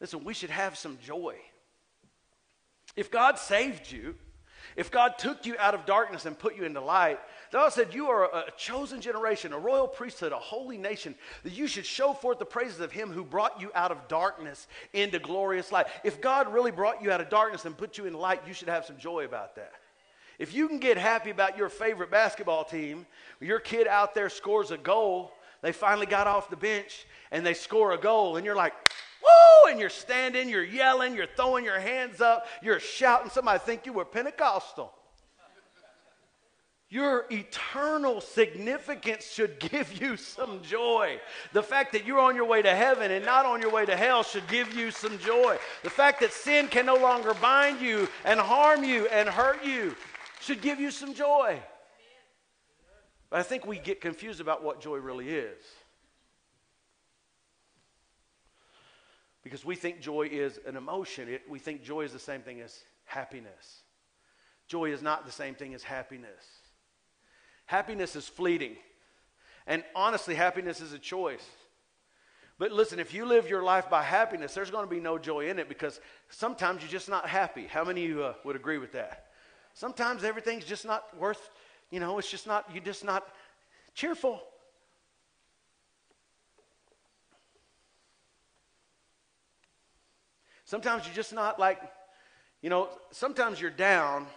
listen, we should have some joy. If God saved you, if God took you out of darkness and put you into light, Bible said you are a chosen generation, a royal priesthood, a holy nation, that you should show forth the praises of him who brought you out of darkness into glorious light. If God really brought you out of darkness and put you in light, you should have some joy about that. If you can get happy about your favorite basketball team, your kid out there scores a goal, they finally got off the bench and they score a goal, and you're like, woo, and you're standing, you're yelling, you're throwing your hands up, you're shouting. Somebody think you were Pentecostal. Your eternal significance should give you some joy. The fact that you're on your way to heaven and not on your way to hell should give you some joy. The fact that sin can no longer bind you and harm you and hurt you should give you some joy. But I think we get confused about what joy really is. Because we think joy is an emotion. It, we think joy is the same thing as happiness. Joy is not the same thing as happiness. Happiness is fleeting. And honestly, happiness is a choice. But listen, if you live your life by happiness, there's going to be no joy in it because sometimes you're just not happy. How many of you uh, would agree with that? Sometimes everything's just not worth, you know, it's just not, you're just not cheerful. Sometimes you're just not like, you know, sometimes you're down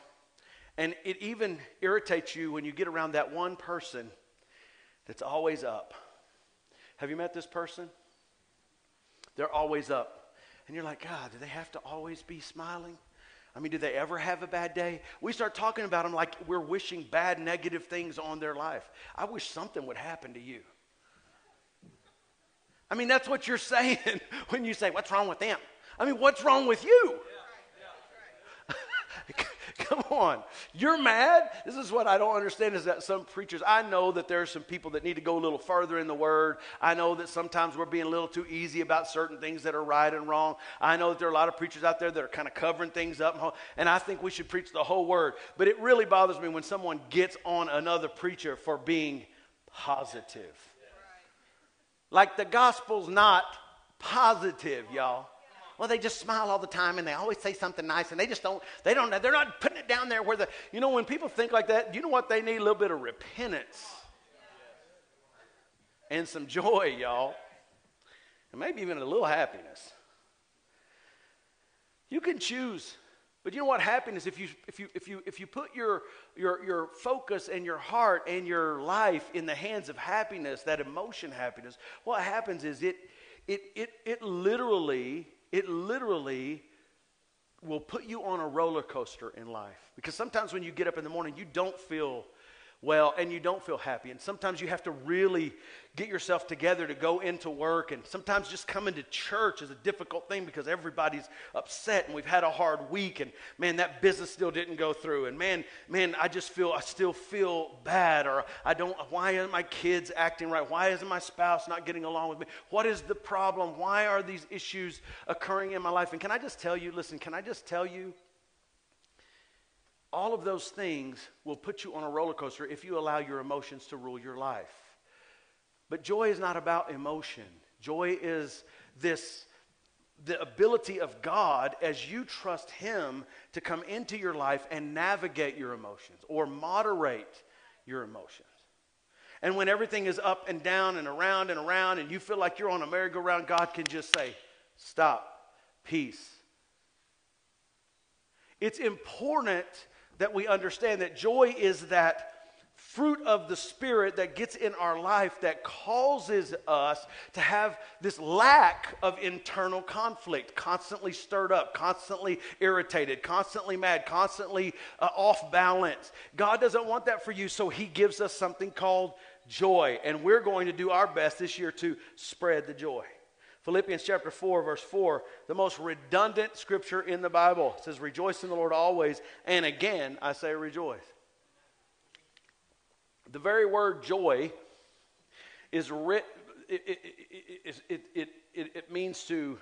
and it even irritates you when you get around that one person that's always up. Have you met this person? They're always up. And you're like, God, do they have to always be smiling? I mean, do they ever have a bad day? We start talking about them like we're wishing bad, negative things on their life. I wish something would happen to you. I mean, that's what you're saying when you say, What's wrong with them? I mean, what's wrong with you? Come on. You're mad? This is what I don't understand is that some preachers, I know that there are some people that need to go a little further in the word. I know that sometimes we're being a little too easy about certain things that are right and wrong. I know that there are a lot of preachers out there that are kind of covering things up, and I think we should preach the whole word. But it really bothers me when someone gets on another preacher for being positive. Like the gospel's not positive, y'all well, they just smile all the time and they always say something nice and they just don't, they don't, they're not putting it down there where the, you know, when people think like that, you know what they need? A little bit of repentance and some joy, y'all, and maybe even a little happiness. You can choose. But you know what happiness if you if you if you if you put your your your focus and your heart and your life in the hands of happiness, that emotion happiness, what happens is it it it it literally it literally will put you on a roller coaster in life. Because sometimes when you get up in the morning, you don't feel well and you don't feel happy. And sometimes you have to really get yourself together to go into work. And sometimes just coming to church is a difficult thing because everybody's upset and we've had a hard week. And man, that business still didn't go through. And man, man, I just feel, I still feel bad. Or I don't, why aren't my kids acting right? Why isn't my spouse not getting along with me? What is the problem? Why are these issues occurring in my life? And can I just tell you, listen, can I just tell you? All of those things will put you on a roller coaster if you allow your emotions to rule your life. But joy is not about emotion. Joy is this the ability of God as you trust Him to come into your life and navigate your emotions or moderate your emotions. And when everything is up and down and around and around and you feel like you're on a merry-go-round, God can just say, Stop, peace. It's important that we understand that joy is that fruit of the Spirit that gets in our life that causes us to have this lack of internal conflict, constantly stirred up, constantly irritated, constantly mad, constantly uh, off balance. God doesn't want that for you, so He gives us something called joy. And we're going to do our best this year to spread the joy. Philippians chapter 4, verse 4, the most redundant scripture in the Bible. It says, Rejoice in the Lord always. And again, I say rejoice. The very word joy is writ, it, it, it, it, it, means to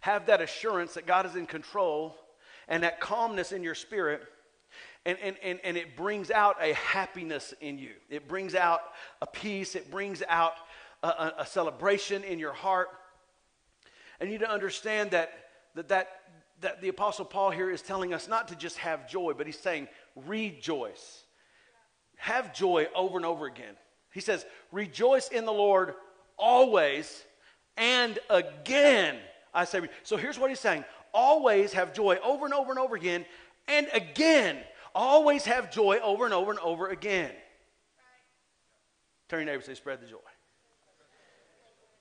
have that assurance that God is in control and that calmness in your spirit. And, and, and, and it brings out a happiness in you. It brings out a peace. It brings out a, a celebration in your heart. And you need to understand that, that, that, that the Apostle Paul here is telling us not to just have joy, but he's saying rejoice. Have joy over and over again. He says, rejoice in the Lord always and again. I say, so here's what he's saying always have joy over and over and over again, and again. Always have joy over and over and over again. Turn your neighbor and say, spread the joy.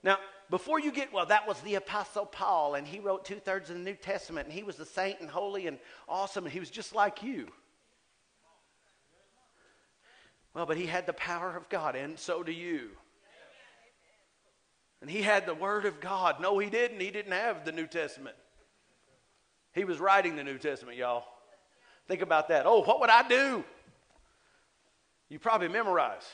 Now, before you get, well, that was the Apostle Paul, and he wrote two thirds of the New Testament, and he was a saint and holy and awesome, and he was just like you. Well, but he had the power of God, and so do you. And he had the Word of God. No, he didn't. He didn't have the New Testament. He was writing the New Testament, y'all. Think about that. Oh, what would I do? You probably memorize.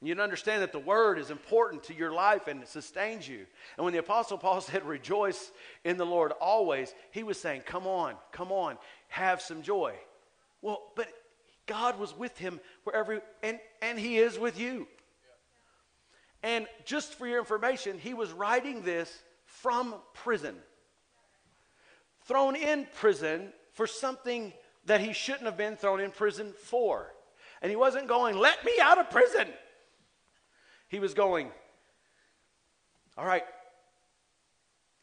You'd understand that the word is important to your life and it sustains you. And when the Apostle Paul said, Rejoice in the Lord always, he was saying, Come on, come on, have some joy. Well, but God was with him wherever, and, and he is with you. And just for your information, he was writing this from prison, thrown in prison for something that he shouldn't have been thrown in prison for. And he wasn't going, Let me out of prison. He was going, All right.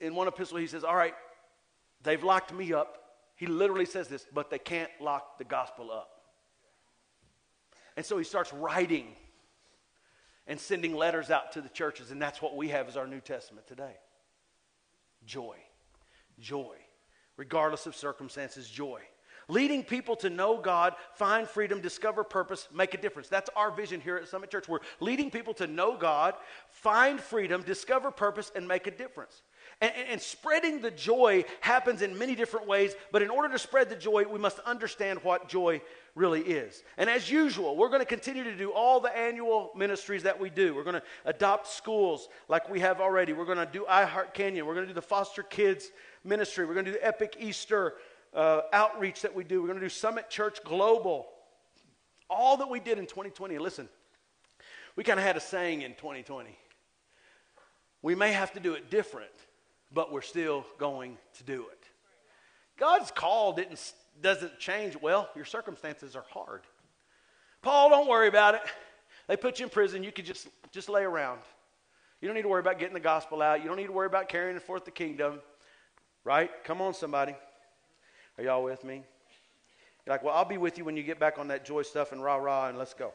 In one epistle, he says, All right, they've locked me up. He literally says this, but they can't lock the gospel up. And so he starts writing and sending letters out to the churches, and that's what we have as our New Testament today. Joy. Joy. Regardless of circumstances, joy leading people to know God, find freedom, discover purpose, make a difference. That's our vision here at Summit Church. We're leading people to know God, find freedom, discover purpose, and make a difference. And, and, and, spreading the joy happens in many different ways, but in order to spread the joy, we must understand what joy really is. And as usual, we're going to continue to do all the annual ministries that we do. We're going to adopt schools like we have already. We're going to do I Heart Canyon. We're going to do the foster kids ministry. We're going to do the Epic Easter uh, outreach that we do. We're going to do Summit Church Global. All that we did in 2020. Listen, we kind of had a saying in 2020. We may have to do it different, but we're still going to do it. God's call didn't, doesn't change. Well, your circumstances are hard. Paul, don't worry about it. They put you in prison. You could just, just lay around. You don't need to worry about getting the gospel out. You don't need to worry about carrying forth the kingdom. Right? Come on, somebody. Are y'all with me? You're like, well, I'll be with you when you get back on that joy stuff and rah rah and let's go.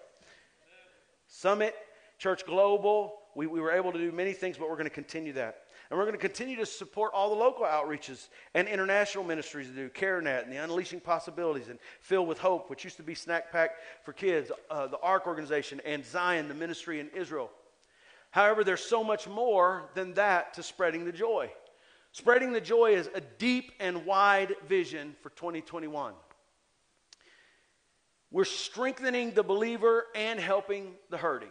Summit, Church Global, we, we were able to do many things, but we're going to continue that. And we're going to continue to support all the local outreaches and international ministries to do CareNet and the Unleashing Possibilities and Filled with Hope, which used to be Snack Pack for Kids, uh, the ARC organization, and Zion, the ministry in Israel. However, there's so much more than that to spreading the joy. Spreading the joy is a deep and wide vision for 2021. We're strengthening the believer and helping the hurting.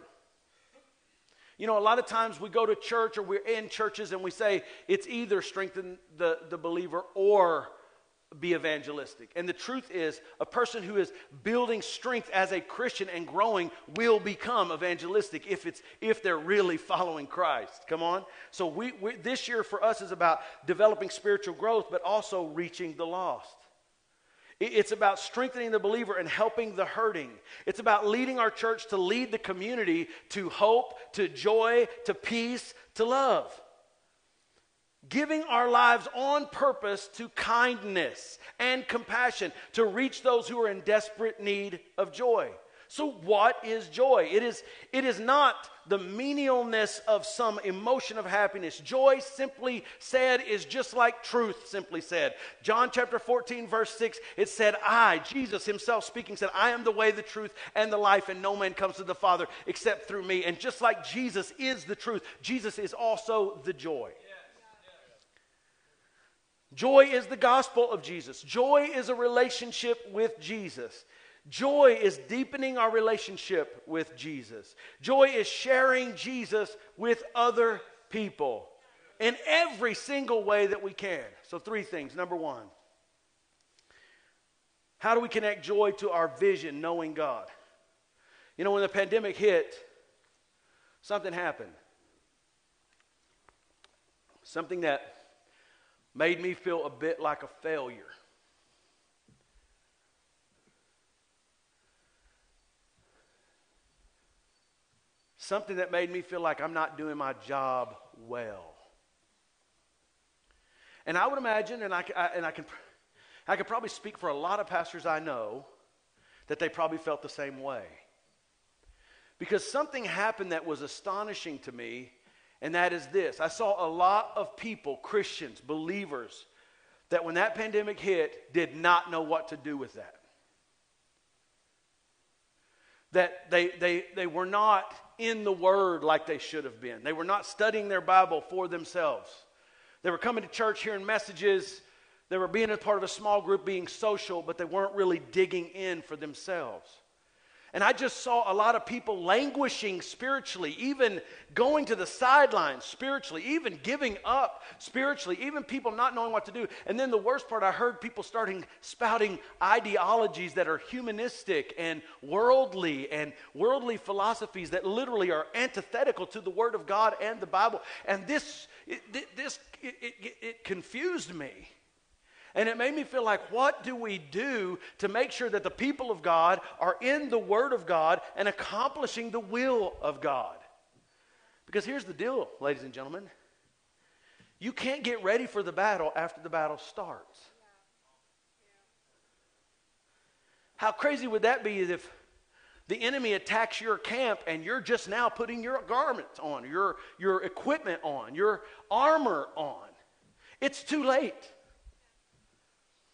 You know, a lot of times we go to church or we're in churches and we say it's either strengthen the, the believer or be evangelistic. And the truth is, a person who is building strength as a Christian and growing will become evangelistic if it's if they're really following Christ. Come on. So we, we this year for us is about developing spiritual growth, but also reaching the lost. It- It's about strengthening the believer and helping the hurting. It's about leading our church to lead the community to hope, to joy, to peace, to love giving our lives on purpose to kindness and compassion to reach those who are in desperate need of joy. So what is joy? It is it is not the menialness of some emotion of happiness. Joy simply said is just like truth simply said. John chapter 14 verse 6 it said I Jesus himself speaking said I am the way the truth and the life and no man comes to the Father except through me. And just like Jesus is the truth, Jesus is also the joy. Joy is the gospel of Jesus. Joy is a relationship with Jesus. Joy is deepening our relationship with Jesus. Joy is sharing Jesus with other people in every single way that we can. So, three things. Number one, how do we connect joy to our vision, knowing God? You know, when the pandemic hit, something happened. Something that made me feel a bit like a failure. Something that made me feel like I'm not doing my job well. And I would imagine, and I, I, and I can, I could probably speak for a lot of pastors I know, that they probably felt the same way. Because something happened that was astonishing to me and that is this I saw a lot of people, Christians, believers, that when that pandemic hit, did not know what to do with that. That they, they, they were not in the Word like they should have been. They were not studying their Bible for themselves. They were coming to church, hearing messages. They were being a part of a small group, being social, but they weren't really digging in for themselves. And I just saw a lot of people languishing spiritually, even going to the sidelines spiritually, even giving up spiritually, even people not knowing what to do. And then the worst part, I heard people starting spouting ideologies that are humanistic and worldly and worldly philosophies that literally are antithetical to the Word of God and the Bible. And this, it, this, it, it, it confused me. And it made me feel like, what do we do to make sure that the people of God are in the Word of God and accomplishing the will of God? Because here's the deal, ladies and gentlemen you can't get ready for the battle after the battle starts. How crazy would that be if the enemy attacks your camp and you're just now putting your garments on, your, your equipment on, your armor on? It's too late.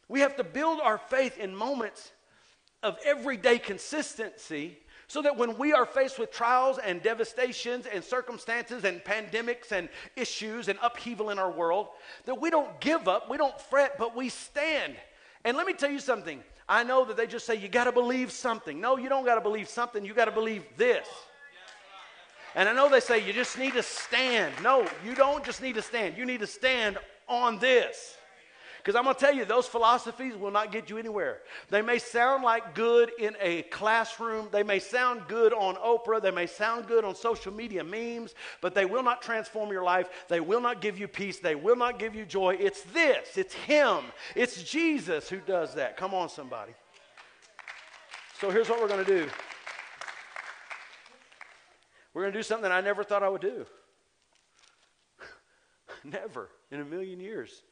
We have to build our faith in moments of everyday consistency so that when we are faced with trials and devastations and circumstances and pandemics and issues and upheaval in our world, that we don't give up, we don't fret, but we stand. And let me tell you something. I know that they just say you got to believe something. No, you don't got to believe something. You got to believe this. And I know they say you just need to stand. No, you don't just need to stand. You need to stand on this. Because I'm going to tell you, those philosophies will not get you anywhere. They may sound like good in a classroom, they may sound good on Oprah, they may sound good on social media memes, but they will not transform your life. They will not give you peace. They will not give you joy. It's this, it's Him, it's Jesus who does that. Come on, somebody. So here's what we're going to do we're going to do something I never thought I would do. never in a million years.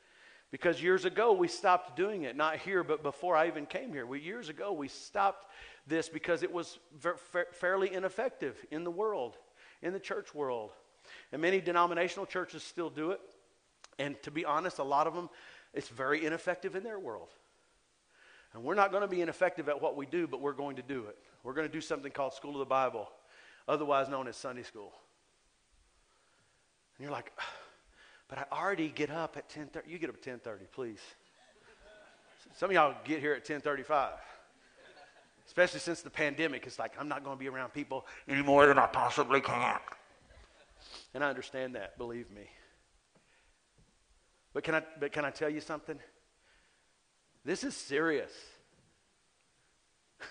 Because years ago we stopped doing it, not here, but before I even came here. We, years ago we stopped this because it was ver- fa- fairly ineffective in the world, in the church world. And many denominational churches still do it. And to be honest, a lot of them, it's very ineffective in their world. And we're not going to be ineffective at what we do, but we're going to do it. We're going to do something called School of the Bible, otherwise known as Sunday School. And you're like, but I already get up at 10:30. You get up at 10:30, please. Some of y'all get here at 10:35. Especially since the pandemic, it's like I'm not going to be around people any more than I possibly can. And I understand that, believe me. But can I but can I tell you something? This is serious.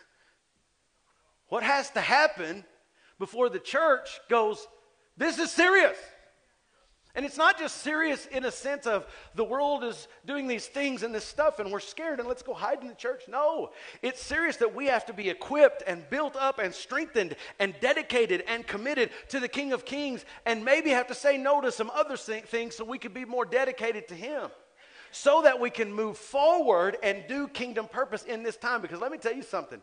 What has to happen before the church goes, this is serious? And it's not just serious in a sense of the world is doing these things and this stuff and we're scared and let's go hide in the church. No, it's serious that we have to be equipped and built up and strengthened and dedicated and committed to the King of Kings and maybe have to say no to some other things so we can be more dedicated to Him. So that we can move forward and do kingdom purpose in this time. Because let me tell you something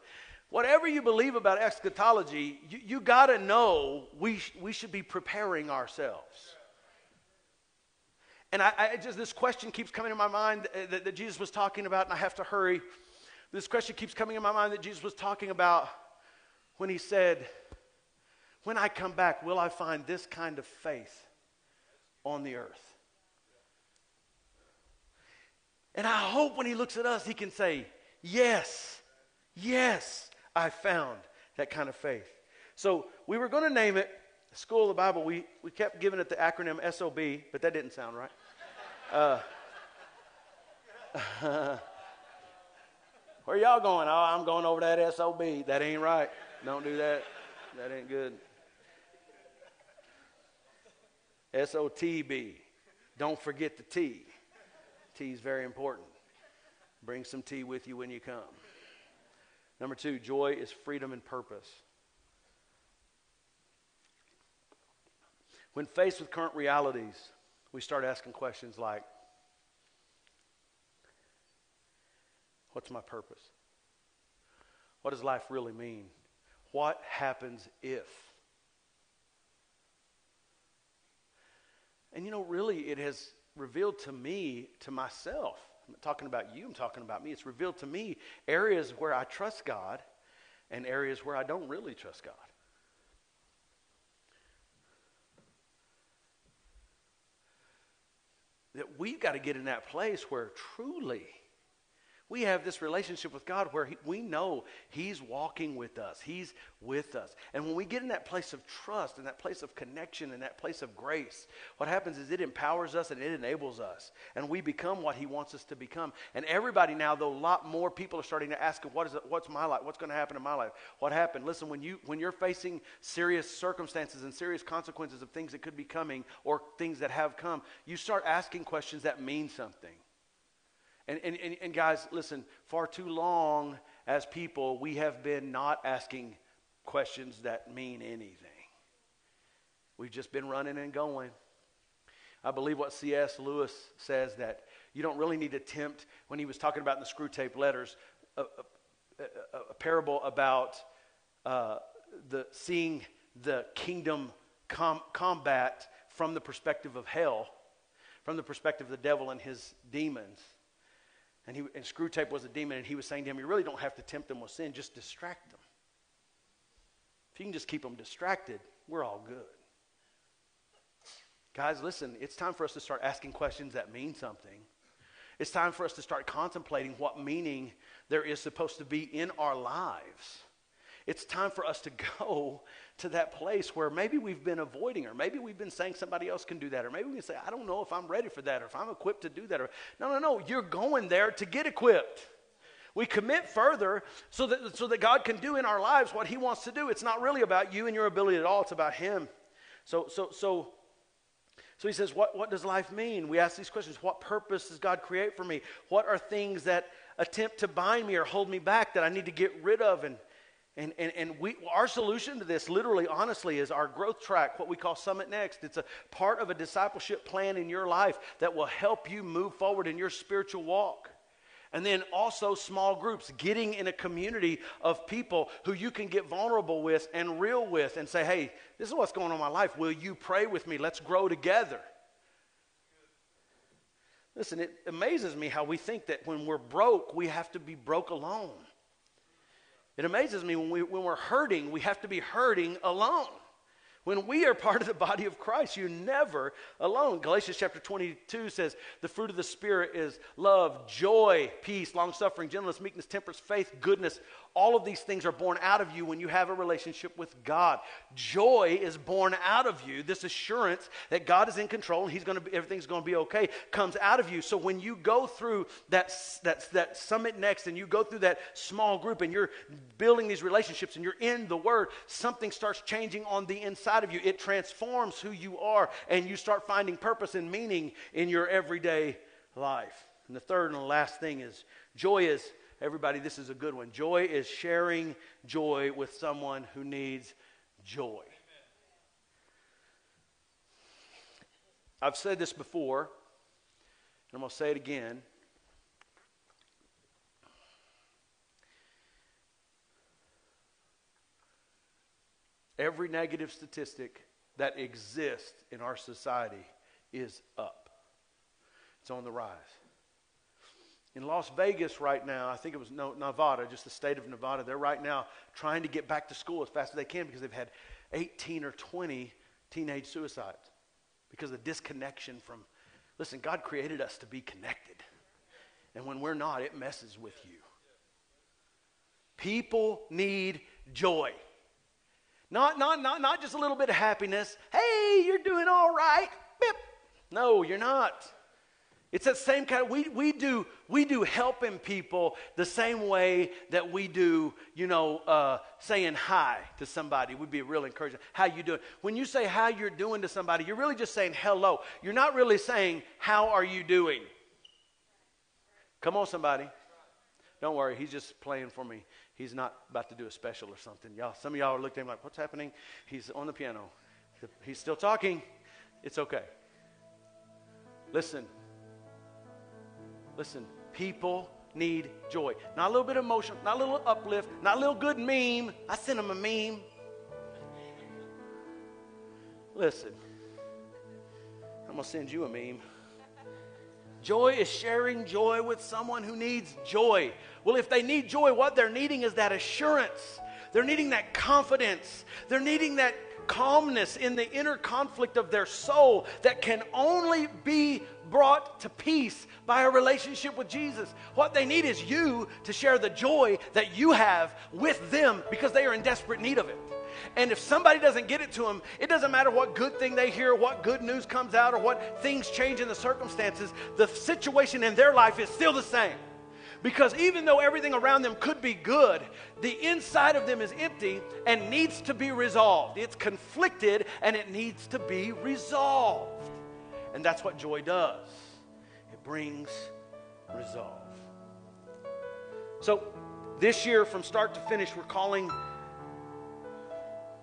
whatever you believe about eschatology, you, you got to know we, sh- we should be preparing ourselves. And I, I, just, this question keeps coming in my mind that, that, that Jesus was talking about, and I have to hurry. This question keeps coming in my mind that Jesus was talking about when he said, When I come back, will I find this kind of faith on the earth? And I hope when he looks at us, he can say, Yes, yes, I found that kind of faith. So we were going to name it School of the Bible. We, we kept giving it the acronym SOB, but that didn't sound right. Uh, where y'all going? Oh, I'm going over that SOB. That ain't right. Don't do that. That ain't good. SOTB. Don't forget the T. T is very important. Bring some tea with you when you come. Number two, joy is freedom and purpose. When faced with current realities, we start asking questions like What's my purpose? What does life really mean? What happens if? And you know, really, it has revealed to me, to myself, I'm talking about you, I'm talking about me. It's revealed to me areas where I trust God and areas where I don't really trust God. that we've got to get in that place where truly we have this relationship with God where he, we know He's walking with us. He's with us. And when we get in that place of trust and that place of connection and that place of grace, what happens is it empowers us and it enables us. And we become what He wants us to become. And everybody now, though, a lot more people are starting to ask, what is it, what's my life? What's going to happen in my life? What happened? Listen, when, you, when you're facing serious circumstances and serious consequences of things that could be coming or things that have come, you start asking questions that mean something. And, and, and, and, guys, listen, far too long as people, we have been not asking questions that mean anything. We've just been running and going. I believe what C.S. Lewis says that you don't really need to tempt, when he was talking about in the Screwtape Letters, a, a, a, a parable about uh, the, seeing the kingdom com- combat from the perspective of hell, from the perspective of the devil and his demons. And, he, and Screwtape was a demon, and he was saying to him, You really don't have to tempt them with sin, just distract them. If you can just keep them distracted, we're all good. Guys, listen, it's time for us to start asking questions that mean something. It's time for us to start contemplating what meaning there is supposed to be in our lives. It's time for us to go to that place where maybe we've been avoiding, or maybe we've been saying somebody else can do that, or maybe we can say, I don't know if I'm ready for that, or if I'm equipped to do that. Or, no, no, no, you're going there to get equipped. We commit further so that, so that God can do in our lives what He wants to do. It's not really about you and your ability at all, it's about Him. So, so, so, so he says, what, what does life mean? We ask these questions. What purpose does God create for me? What are things that attempt to bind me or hold me back that I need to get rid of? And, and, and, and we, our solution to this, literally, honestly, is our growth track, what we call Summit Next. It's a part of a discipleship plan in your life that will help you move forward in your spiritual walk. And then also small groups, getting in a community of people who you can get vulnerable with and real with and say, hey, this is what's going on in my life. Will you pray with me? Let's grow together. Listen, it amazes me how we think that when we're broke, we have to be broke alone. It amazes me when, we, when we're hurting, we have to be hurting alone. When we are part of the body of Christ, you're never alone. Galatians chapter 22 says, The fruit of the Spirit is love, joy, peace, long suffering, gentleness, meekness, temperance, faith, goodness. All of these things are born out of you when you have a relationship with God. Joy is born out of you. This assurance that God is in control and He's going to be, everything's going to be okay comes out of you. So when you go through that, that, that summit next and you go through that small group and you're building these relationships and you're in the Word, something starts changing on the inside of you. It transforms who you are and you start finding purpose and meaning in your everyday life. And the third and last thing is joy is Everybody, this is a good one. Joy is sharing joy with someone who needs joy. I've said this before, and I'm going to say it again. Every negative statistic that exists in our society is up, it's on the rise. In Las Vegas right now, I think it was Nevada, just the state of Nevada, they're right now trying to get back to school as fast as they can because they've had 18 or 20 teenage suicides because of disconnection from. Listen, God created us to be connected. And when we're not, it messes with you. People need joy. Not, not, not, not just a little bit of happiness. Hey, you're doing all right. Bip. No, you're not. It's that same kind of, we, we, do, we do helping people the same way that we do, you know, uh, saying hi to somebody would be real encouragement. How you doing? When you say how you're doing to somebody, you're really just saying hello. You're not really saying, how are you doing? Come on, somebody. Don't worry, he's just playing for me. He's not about to do a special or something. Y'all, some of y'all are looking at him like, what's happening? He's on the piano. He's still talking. It's okay. Listen, Listen, people need joy. Not a little bit of emotion, not a little uplift, not a little good meme. I sent them a meme. Listen, I'm going to send you a meme. Joy is sharing joy with someone who needs joy. Well, if they need joy, what they're needing is that assurance. They're needing that confidence. They're needing that calmness in the inner conflict of their soul that can only be brought to peace by a relationship with Jesus. What they need is you to share the joy that you have with them because they are in desperate need of it. And if somebody doesn't get it to them, it doesn't matter what good thing they hear, what good news comes out, or what things change in the circumstances, the situation in their life is still the same. Because even though everything around them could be good, the inside of them is empty and needs to be resolved. It's conflicted and it needs to be resolved. And that's what joy does it brings resolve. So, this year, from start to finish, we're calling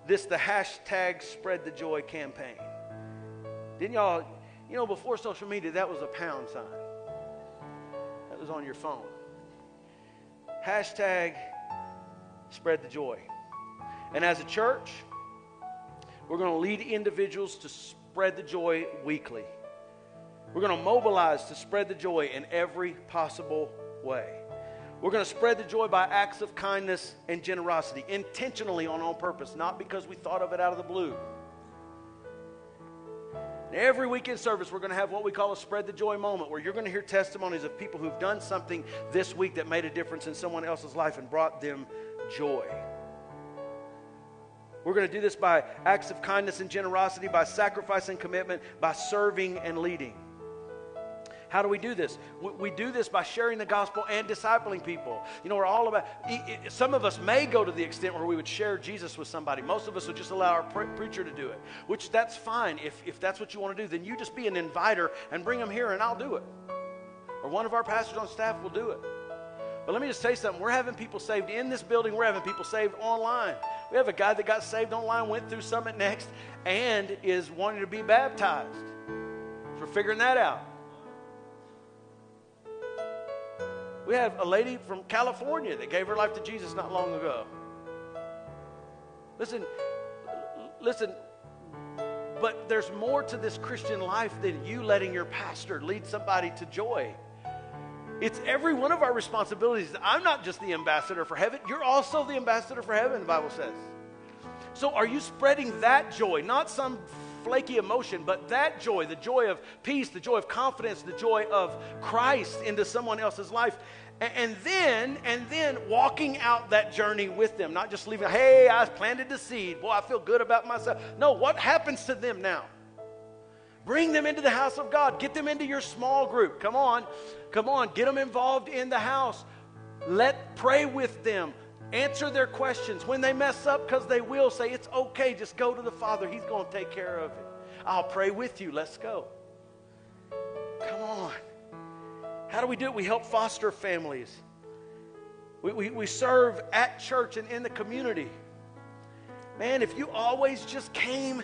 this the hashtag spread the joy campaign. Didn't y'all, you know, before social media, that was a pound sign. That was on your phone. Hashtag spread the joy. And as a church, we're going to lead individuals to spread the joy weekly. We're going to mobilize to spread the joy in every possible way. We're going to spread the joy by acts of kindness and generosity, intentionally on on purpose, not because we thought of it out of the blue. Every weekend service, we're going to have what we call a spread the joy moment, where you're going to hear testimonies of people who've done something this week that made a difference in someone else's life and brought them joy. We're going to do this by acts of kindness and generosity, by sacrifice and commitment, by serving and leading. How do we do this? We, do this by sharing the gospel and discipling people. You know, we're all about, some of us may go to the extent where we would share Jesus with somebody. Most of us would just allow our pre- preacher to do it, which that's fine. If, if that's what you want to do, then you just be an inviter and bring them here and I'll do it. Or one of our pastors on staff will do it. But let me just say something. We're having people saved in this building, we're having people saved online. We have a guy that got saved online, went through Summit Next, and is wanting to be baptized. We're figuring that out. We have a lady from California that gave her life to Jesus not long ago. Listen, listen, but there's more to this Christian life than you letting your pastor lead somebody to joy. It's every one of our responsibilities. I'm not just the ambassador for heaven, you're also the ambassador for heaven, the Bible says. So, are you spreading that joy, not some flaky emotion, but that joy, the joy of peace, the joy of confidence, the joy of Christ into someone else's life, and then, and then walking out that journey with them, not just leaving, hey, I planted the seed. Boy, I feel good about myself. No, what happens to them now? Bring them into the house of God. Get them into your small group. Come on. Come on. Get them involved in the house. Let pray with them. Answer their questions. When they mess up, because they will, say, It's okay. Just go to the Father. He's going to take care of it. I'll pray with you. Let's go. Come on. How do we do it? We help foster families. We, we, we serve at church and in the community. Man, if you always just came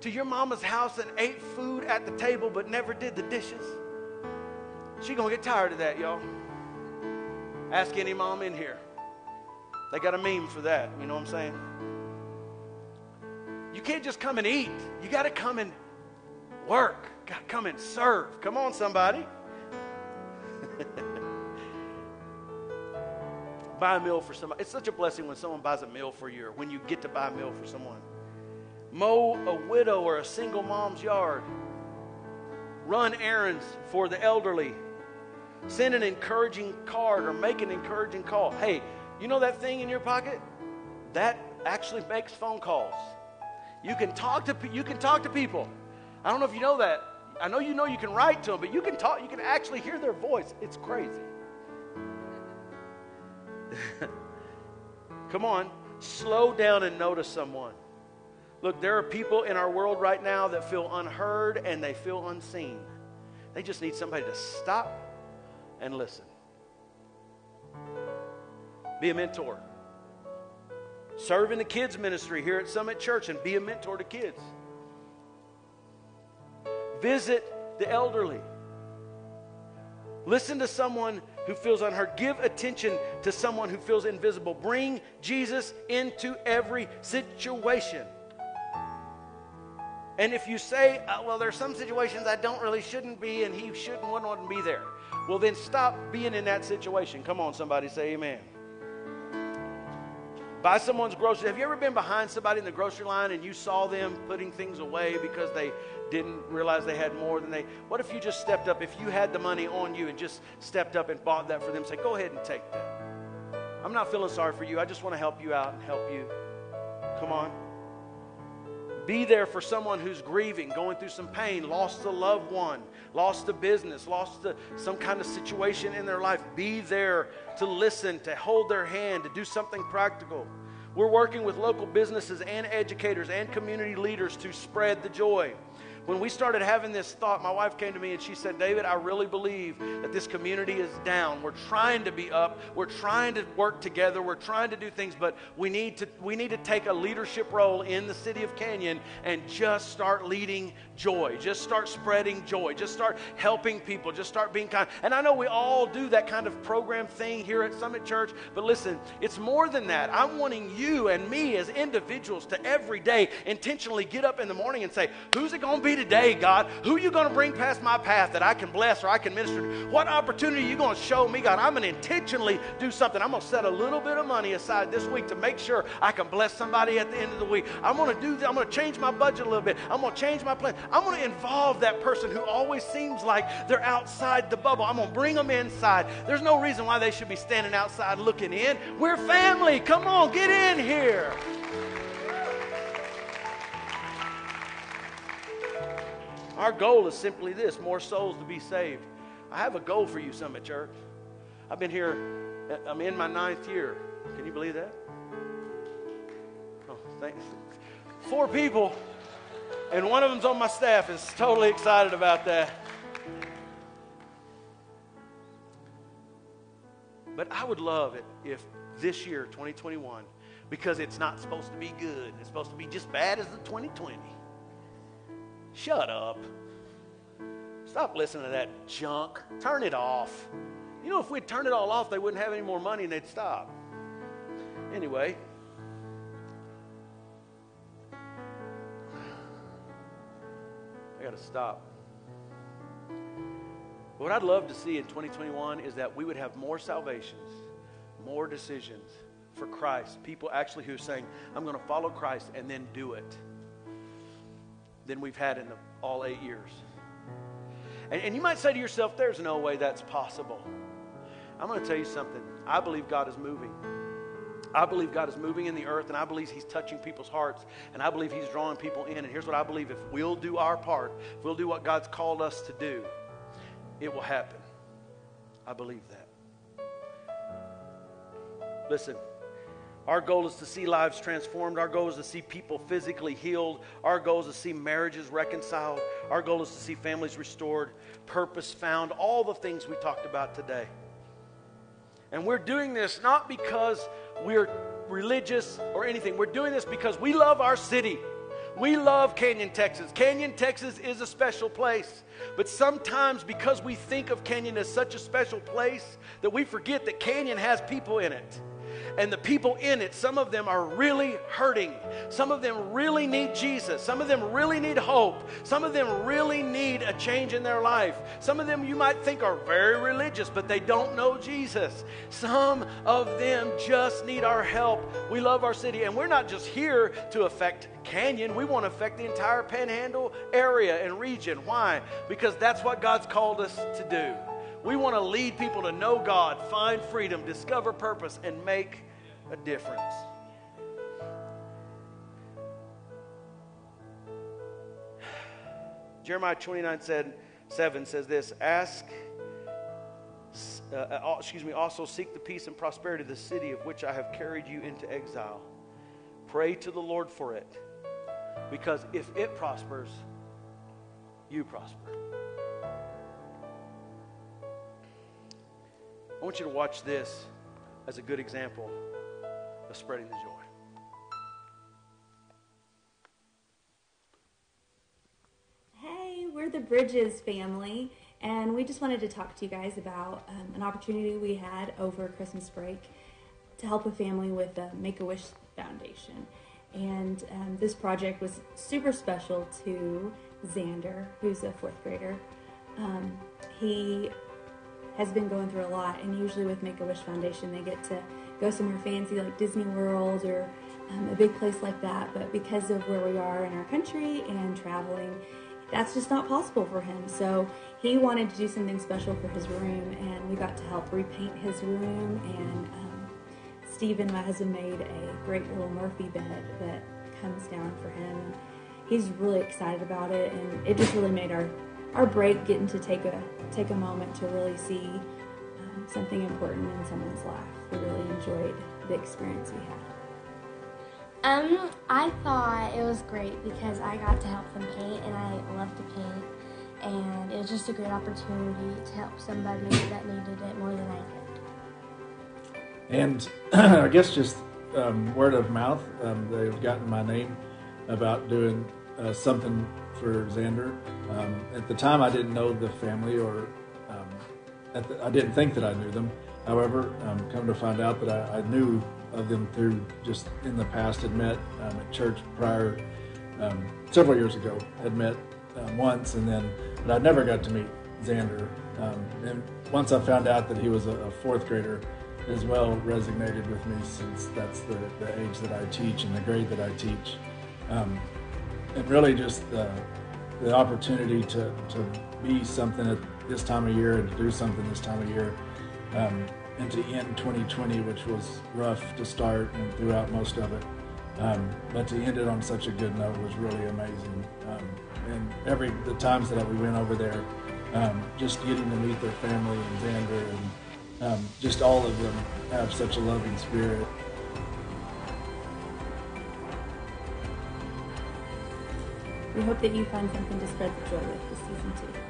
to your mama's house and ate food at the table but never did the dishes, she gonna get tired of that, y'all. Ask any mom in here. They got a meme for that, you know what I'm saying? You can't just come and eat. You got to come and work. Got to come and serve. Come on, somebody. buy a meal for somebody. It's such a blessing when someone buys a meal for you or when you get to buy a meal for someone. Mow a widow or a single mom's yard. Run errands for the elderly. Send an encouraging card or make an encouraging call. Hey, you know that thing in your pocket? That actually makes phone calls. You can talk to you can talk to people. I don't know if you know that. I know you know you can write to them, but you can talk. You can actually hear their voice. It's crazy. Come on, slow down and notice someone. Look, there are people in our world right now that feel unheard and they feel unseen. They just need somebody to stop and listen. Be a mentor. Serve in the kids' ministry here at Summit Church and be a mentor to kids. Visit the elderly. Listen to someone who feels unheard. Give attention to someone who feels invisible. Bring Jesus into every situation. And if you say, uh, well, there's some situations I don't really shouldn't be, and he shouldn't wouldn't want to be there, well, then stop being in that situation. Come on, somebody say amen. Buy someone's groceries. Have you ever been behind somebody in the grocery line and you saw them putting things away because they didn't realize they had more than they? What if you just stepped up? If you had the money on you and just stepped up and bought that for them, say, go ahead and take that. I'm not feeling sorry for you. I just want to help you out and help you. Come on. Be there for someone who's grieving, going through some pain, lost a loved one, lost a business, lost a, some kind of situation in their life. Be there to listen, to hold their hand, to do something practical. We're working with local businesses and educators and community leaders to spread the joy. When we started having this thought, my wife came to me and she said, David, I really believe that this community is down. We're trying to be up. We're trying to work together. We're trying to do things, but we need to, we need to take a leadership role in the city of Canyon and just start leading joy. Just start spreading joy. Just start helping people. Just start being kind. And I know we all do that kind of program thing here at Summit Church, but listen, it's more than that. I'm wanting you and me as individuals to every day intentionally get up in the morning and say, Who's it going to be today, God? Who are you going to bring past my path that I can bless or I can minister? What opportunity are you going to show me, God? I'm going to intentionally do something. I'm going to set a little bit of money aside this week to make sure I can bless somebody at the end of the week. I'm going to do that. I'm going to change my budget a little bit. I'm going to change my plan. I'm going to involve that person who always seems like they're outside the bubble. I'm going to bring them inside. There's no reason why they should be standing outside looking in. We're family. Come on, get in here. Our goal is simply this more souls to be saved. I have a goal for you, Summit Church. I've been here, uh, I'm in my ninth year. Can you believe that? Oh, thanks. Four people, and one of them's on my staff, is totally excited about that. But I would love it if this year, 2021, because it's not supposed to be good, it's supposed to be just bad as the 2020. Shut up. Stop listening to that junk. Turn it off. You know, if we'd turn it all off, they wouldn't have any more money and they'd stop. Anyway. I got to stop. What I'd love to see in 2021 is that we would have more salvations, more decisions for Christ. People actually who are saying, I'm going to follow Christ and then do it, than we've had in the, all eight years. And, and you might say to yourself, there's no way that's possible. I'm going to tell you something. I believe God is moving. I believe God is moving in the earth, and I believe He's touching people's hearts, and I believe He's drawing people in. And here's what I believe if we'll do our part, if we'll do what God's called us to do, it will happen. I believe that. Listen, our goal is to see lives transformed. Our goal is to see people physically healed. Our goal is to see marriages reconciled. Our goal is to see families restored, purpose found, all the things we talked about today. And we're doing this not because we're religious or anything. We're doing this because we love our city. We love Canyon, Texas. Canyon, Texas is a special place. But sometimes, because we think of Canyon as such a special place, that we forget that Canyon has people in it. And the people in it, some of them are really hurting. Some of them really need Jesus. Some of them really need hope. Some of them really need a change in their life. Some of them you might think are very religious, but they don't know Jesus. Some of them just need our help. We love our city, and we're not just here to affect Canyon. We want to affect the entire Panhandle area and region. Why? Because that's what God's called us to do. We want to lead people to know God, find freedom, discover purpose, and make a difference. Jeremiah 29 said, 7 says this Ask, uh, uh, excuse me, also seek the peace and prosperity of the city of which I have carried you into exile. Pray to the Lord for it, because if it prospers, you prosper. I want you to watch this as a good example of spreading the joy. Hey, we're the Bridges family, and we just wanted to talk to you guys about um, an opportunity we had over Christmas break to help a family with the Make a Wish Foundation. And um, this project was super special to Xander, who's a fourth grader. Um, he has been going through a lot, and usually with Make a Wish Foundation, they get to go somewhere fancy like Disney World or um, a big place like that. But because of where we are in our country and traveling, that's just not possible for him. So he wanted to do something special for his room, and we got to help repaint his room. And um, Stephen, my husband, made a great little Murphy bed that comes down for him. He's really excited about it, and it just really made our our break getting to take a take a moment to really see um, something important in someone's life. We really enjoyed the experience we had. Um, I thought it was great because I got to help them paint and I love to paint. And it was just a great opportunity to help somebody that needed it more than I did. And I guess just um, word of mouth, um, they've gotten my name about doing uh, something for Xander. Um, at the time, I didn't know the family, or um, the, I didn't think that I knew them. However, um, come to find out that I, I, knew of them through just in the past had met um, at church prior um, several years ago. Had met um, once, and then but I never got to meet Xander. and once I found out that he was a, a fourth grader, as well resonated with me since that's the, the age that I teach and the grade that I teach. Um, and really just the, the opportunity to, to be something at this time of year and to do something this time of year um, and to end 2020 which was rough to start and throughout most of it. Um, but to end it on such a good note was really amazing. Um, and every the times that we went over there um, just getting to meet their family and xander and um, just all of them have such a loving spirit We hope that you find something to spread the joy with this season too.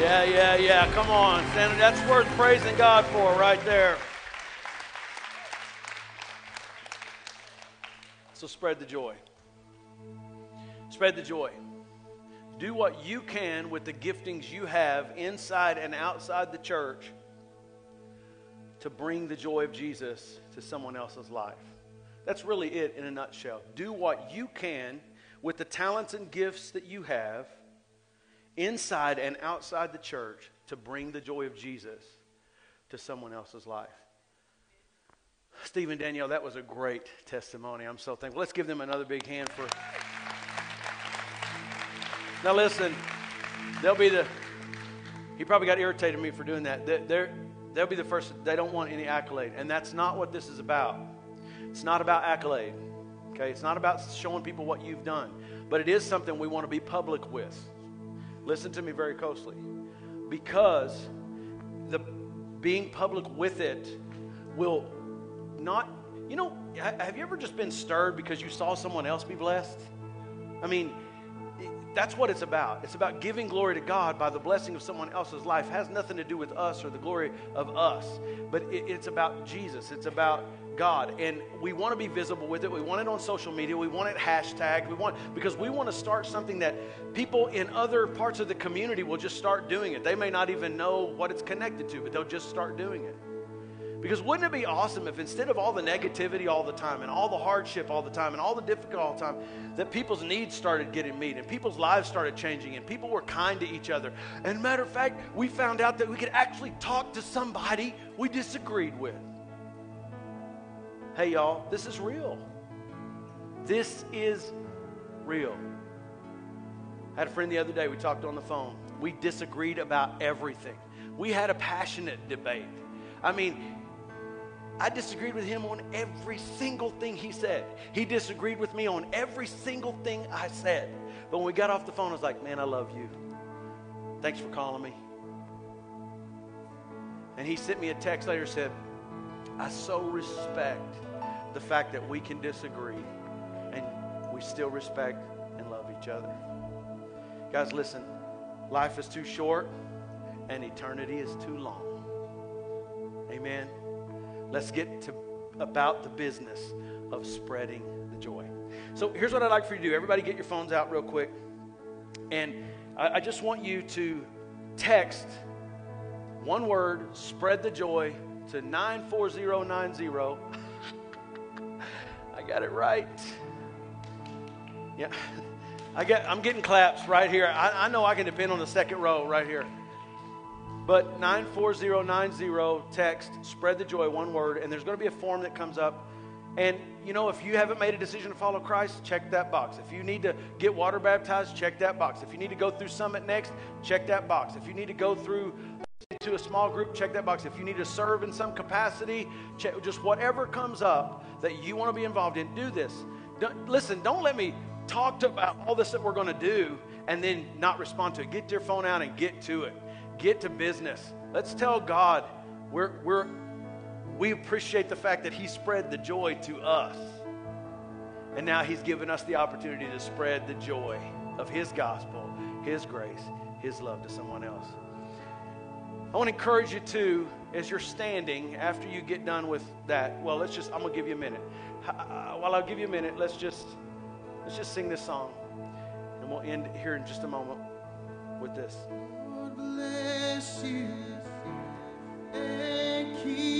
Yeah, yeah, yeah. Come on, Xander. That's worth praising God for right there. So spread the joy. Spread the joy. Do what you can with the giftings you have inside and outside the church to bring the joy of Jesus to someone else's life. That's really it in a nutshell. Do what you can with the talents and gifts that you have inside and outside the church to bring the joy of Jesus to someone else's life. Stephen Danielle, that was a great testimony. I'm so thankful. Let's give them another big hand for. Now listen, they'll be the. He probably got irritated at me for doing that. They're, they'll be the first. They don't want any accolade, and that's not what this is about. It's not about accolade. Okay, it's not about showing people what you've done, but it is something we want to be public with. Listen to me very closely, because the being public with it will not. You know, have you ever just been stirred because you saw someone else be blessed? I mean, that's what it's about. It's about giving glory to God by the blessing of someone else's life. It has nothing to do with us or the glory of us, but it, it's about Jesus. It's about God, and we want to be visible with it. We want it on social media. We want it hashtagged. We want because we want to start something that people in other parts of the community will just start doing it. They may not even know what it's connected to, but they'll just start doing it. Because wouldn't it be awesome if instead of all the negativity all the time and all the hardship all the time and all the difficult all the time, that people's needs started getting met and people's lives started changing and people were kind to each other. And matter of fact, we found out that we could actually talk to somebody we disagreed with. Hey, y'all, this is real. This is real. I had a friend the other day, we talked on the phone. We disagreed about everything. We had a passionate debate. I mean, I disagreed with him on every single thing he said. He disagreed with me on every single thing I said. But when we got off the phone, I was like, man, I love you. Thanks for calling me. And he sent me a text later said, I so respect the fact that we can disagree and we still respect and love each other. Guys, listen, life is too short and eternity is too long. Amen. Let's get to about the business of spreading the joy. So here's what I'd like for you to do. Everybody get your phones out real quick. And I, I just want you to text one word, spread the joy, to 94090. I got it right. Yeah. I get, I'm getting claps right here. I, I know I can depend on the second row right here. But 94090, text, spread the joy, one word, and there's going to be a form that comes up. And, you know, if you haven't made a decision to follow Christ, check that box. If you need to get water baptized, check that box. If you need to go through Summit next, check that box. If you need to go through to a small group, check that box. If you need to serve in some capacity, check, just whatever comes up that you want to be involved in, do this. Don't, listen, don't let me talk about all this that we're going to do and then not respond to it. Get your phone out and get to it. Get to business. Let's tell God we're, we're, we appreciate the fact that He spread the joy to us. And now He's given us the opportunity to spread the joy of His gospel, His grace, His love to someone else. I want to encourage you to, as you're standing after you get done with that. Well, let's just. I'm gonna give you a minute. While I'll give you a minute, let's just let's just sing this song, and we'll end here in just a moment with this bless you and keep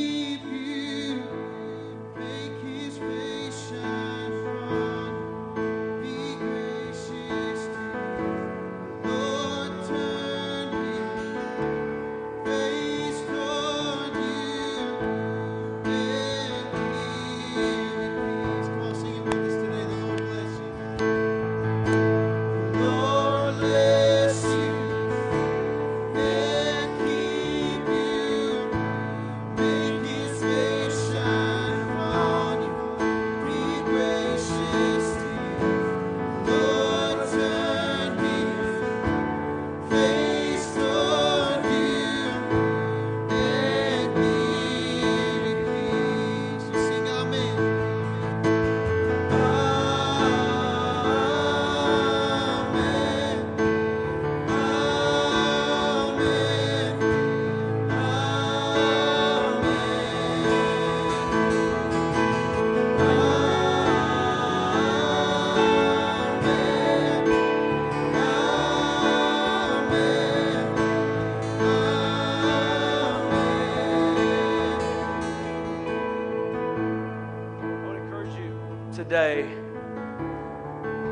today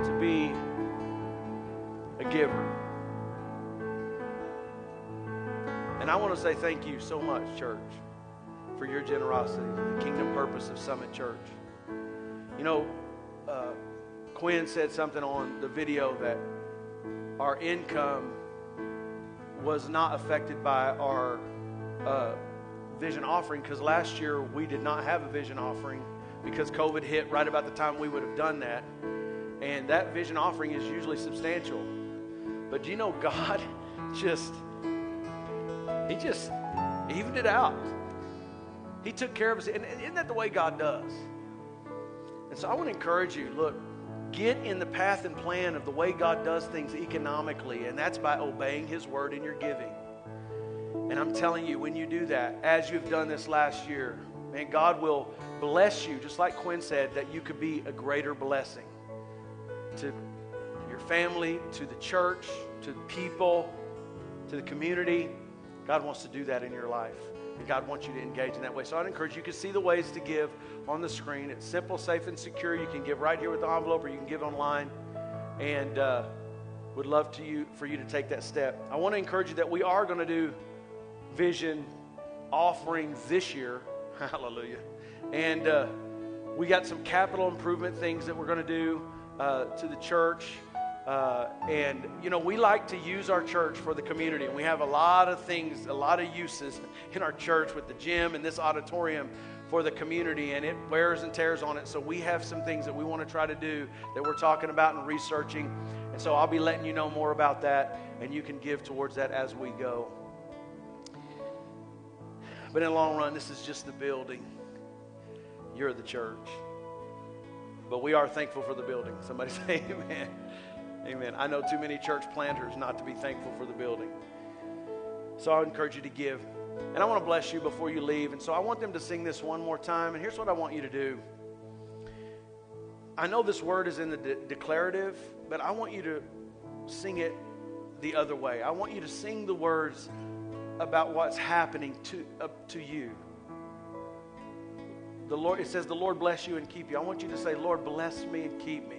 to be a giver. And I want to say thank you so much, church, for your generosity, the kingdom purpose of Summit Church. You know, uh, Quinn said something on the video that our income was not affected by our uh, vision offering because last year we did not have a vision offering because COVID hit right about the time we would have done that. And that vision offering is usually substantial. But do you know God just, He just evened it out. He took care of us. And isn't that the way God does? And so I want to encourage you look, get in the path and plan of the way God does things economically, and that's by obeying His word in your giving. And I'm telling you, when you do that, as you've done this last year, man, God will bless you, just like Quinn said, that you could be a greater blessing to your family, to the church, to the people, to the community. God wants to do that in your life. And God wants you to engage in that way. So I'd encourage you, you can see the ways to give on the screen. It's simple, safe, and secure. You can give right here with the envelope or you can give online. And uh, would love to you for you to take that step. I want to encourage you that we are going to do vision offerings this year. Hallelujah. And uh, we got some capital improvement things that we're going to do uh, to the church. Uh, and, you know, we like to use our church for the community. And we have a lot of things, a lot of uses in our church with the gym and this auditorium for the community. And it wears and tears on it. So we have some things that we want to try to do that we're talking about and researching. And so I'll be letting you know more about that. And you can give towards that as we go. But in the long run, this is just the building. You're the church. But we are thankful for the building. Somebody say amen. Amen. I know too many church planters not to be thankful for the building. So I encourage you to give. And I want to bless you before you leave. And so I want them to sing this one more time. And here's what I want you to do. I know this word is in the de- declarative, but I want you to sing it the other way. I want you to sing the words about what's happening to, uh, to you. The Lord, it says, The Lord bless you and keep you. I want you to say, Lord, bless me and keep me.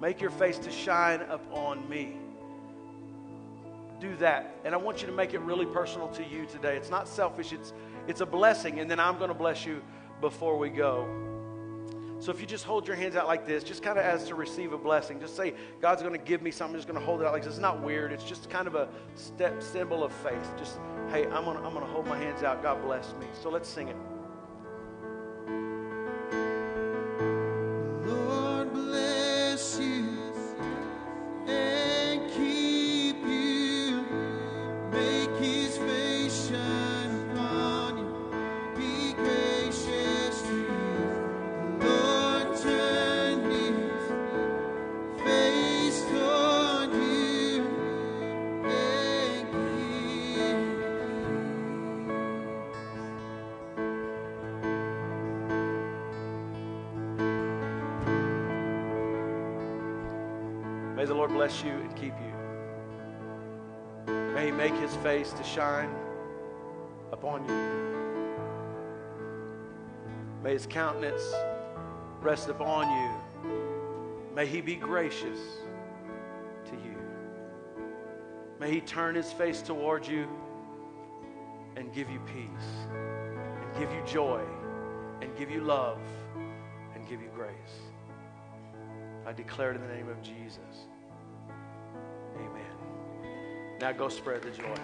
Make your face to shine upon me. Do that. And I want you to make it really personal to you today. It's not selfish, it's, it's a blessing. And then I'm going to bless you before we go. So if you just hold your hands out like this, just kind of as to receive a blessing, just say, God's going to give me something. I'm just going to hold it out like this. It's not weird. It's just kind of a step symbol of faith. Just, hey, I'm going I'm going to hold my hands out. God bless me. So let's sing it. Bless you and keep you. May He make His face to shine upon you. May His countenance rest upon you. May He be gracious to you. May He turn His face toward you and give you peace, and give you joy, and give you love, and give you grace. I declare it in the name of Jesus. Now go spread the joy.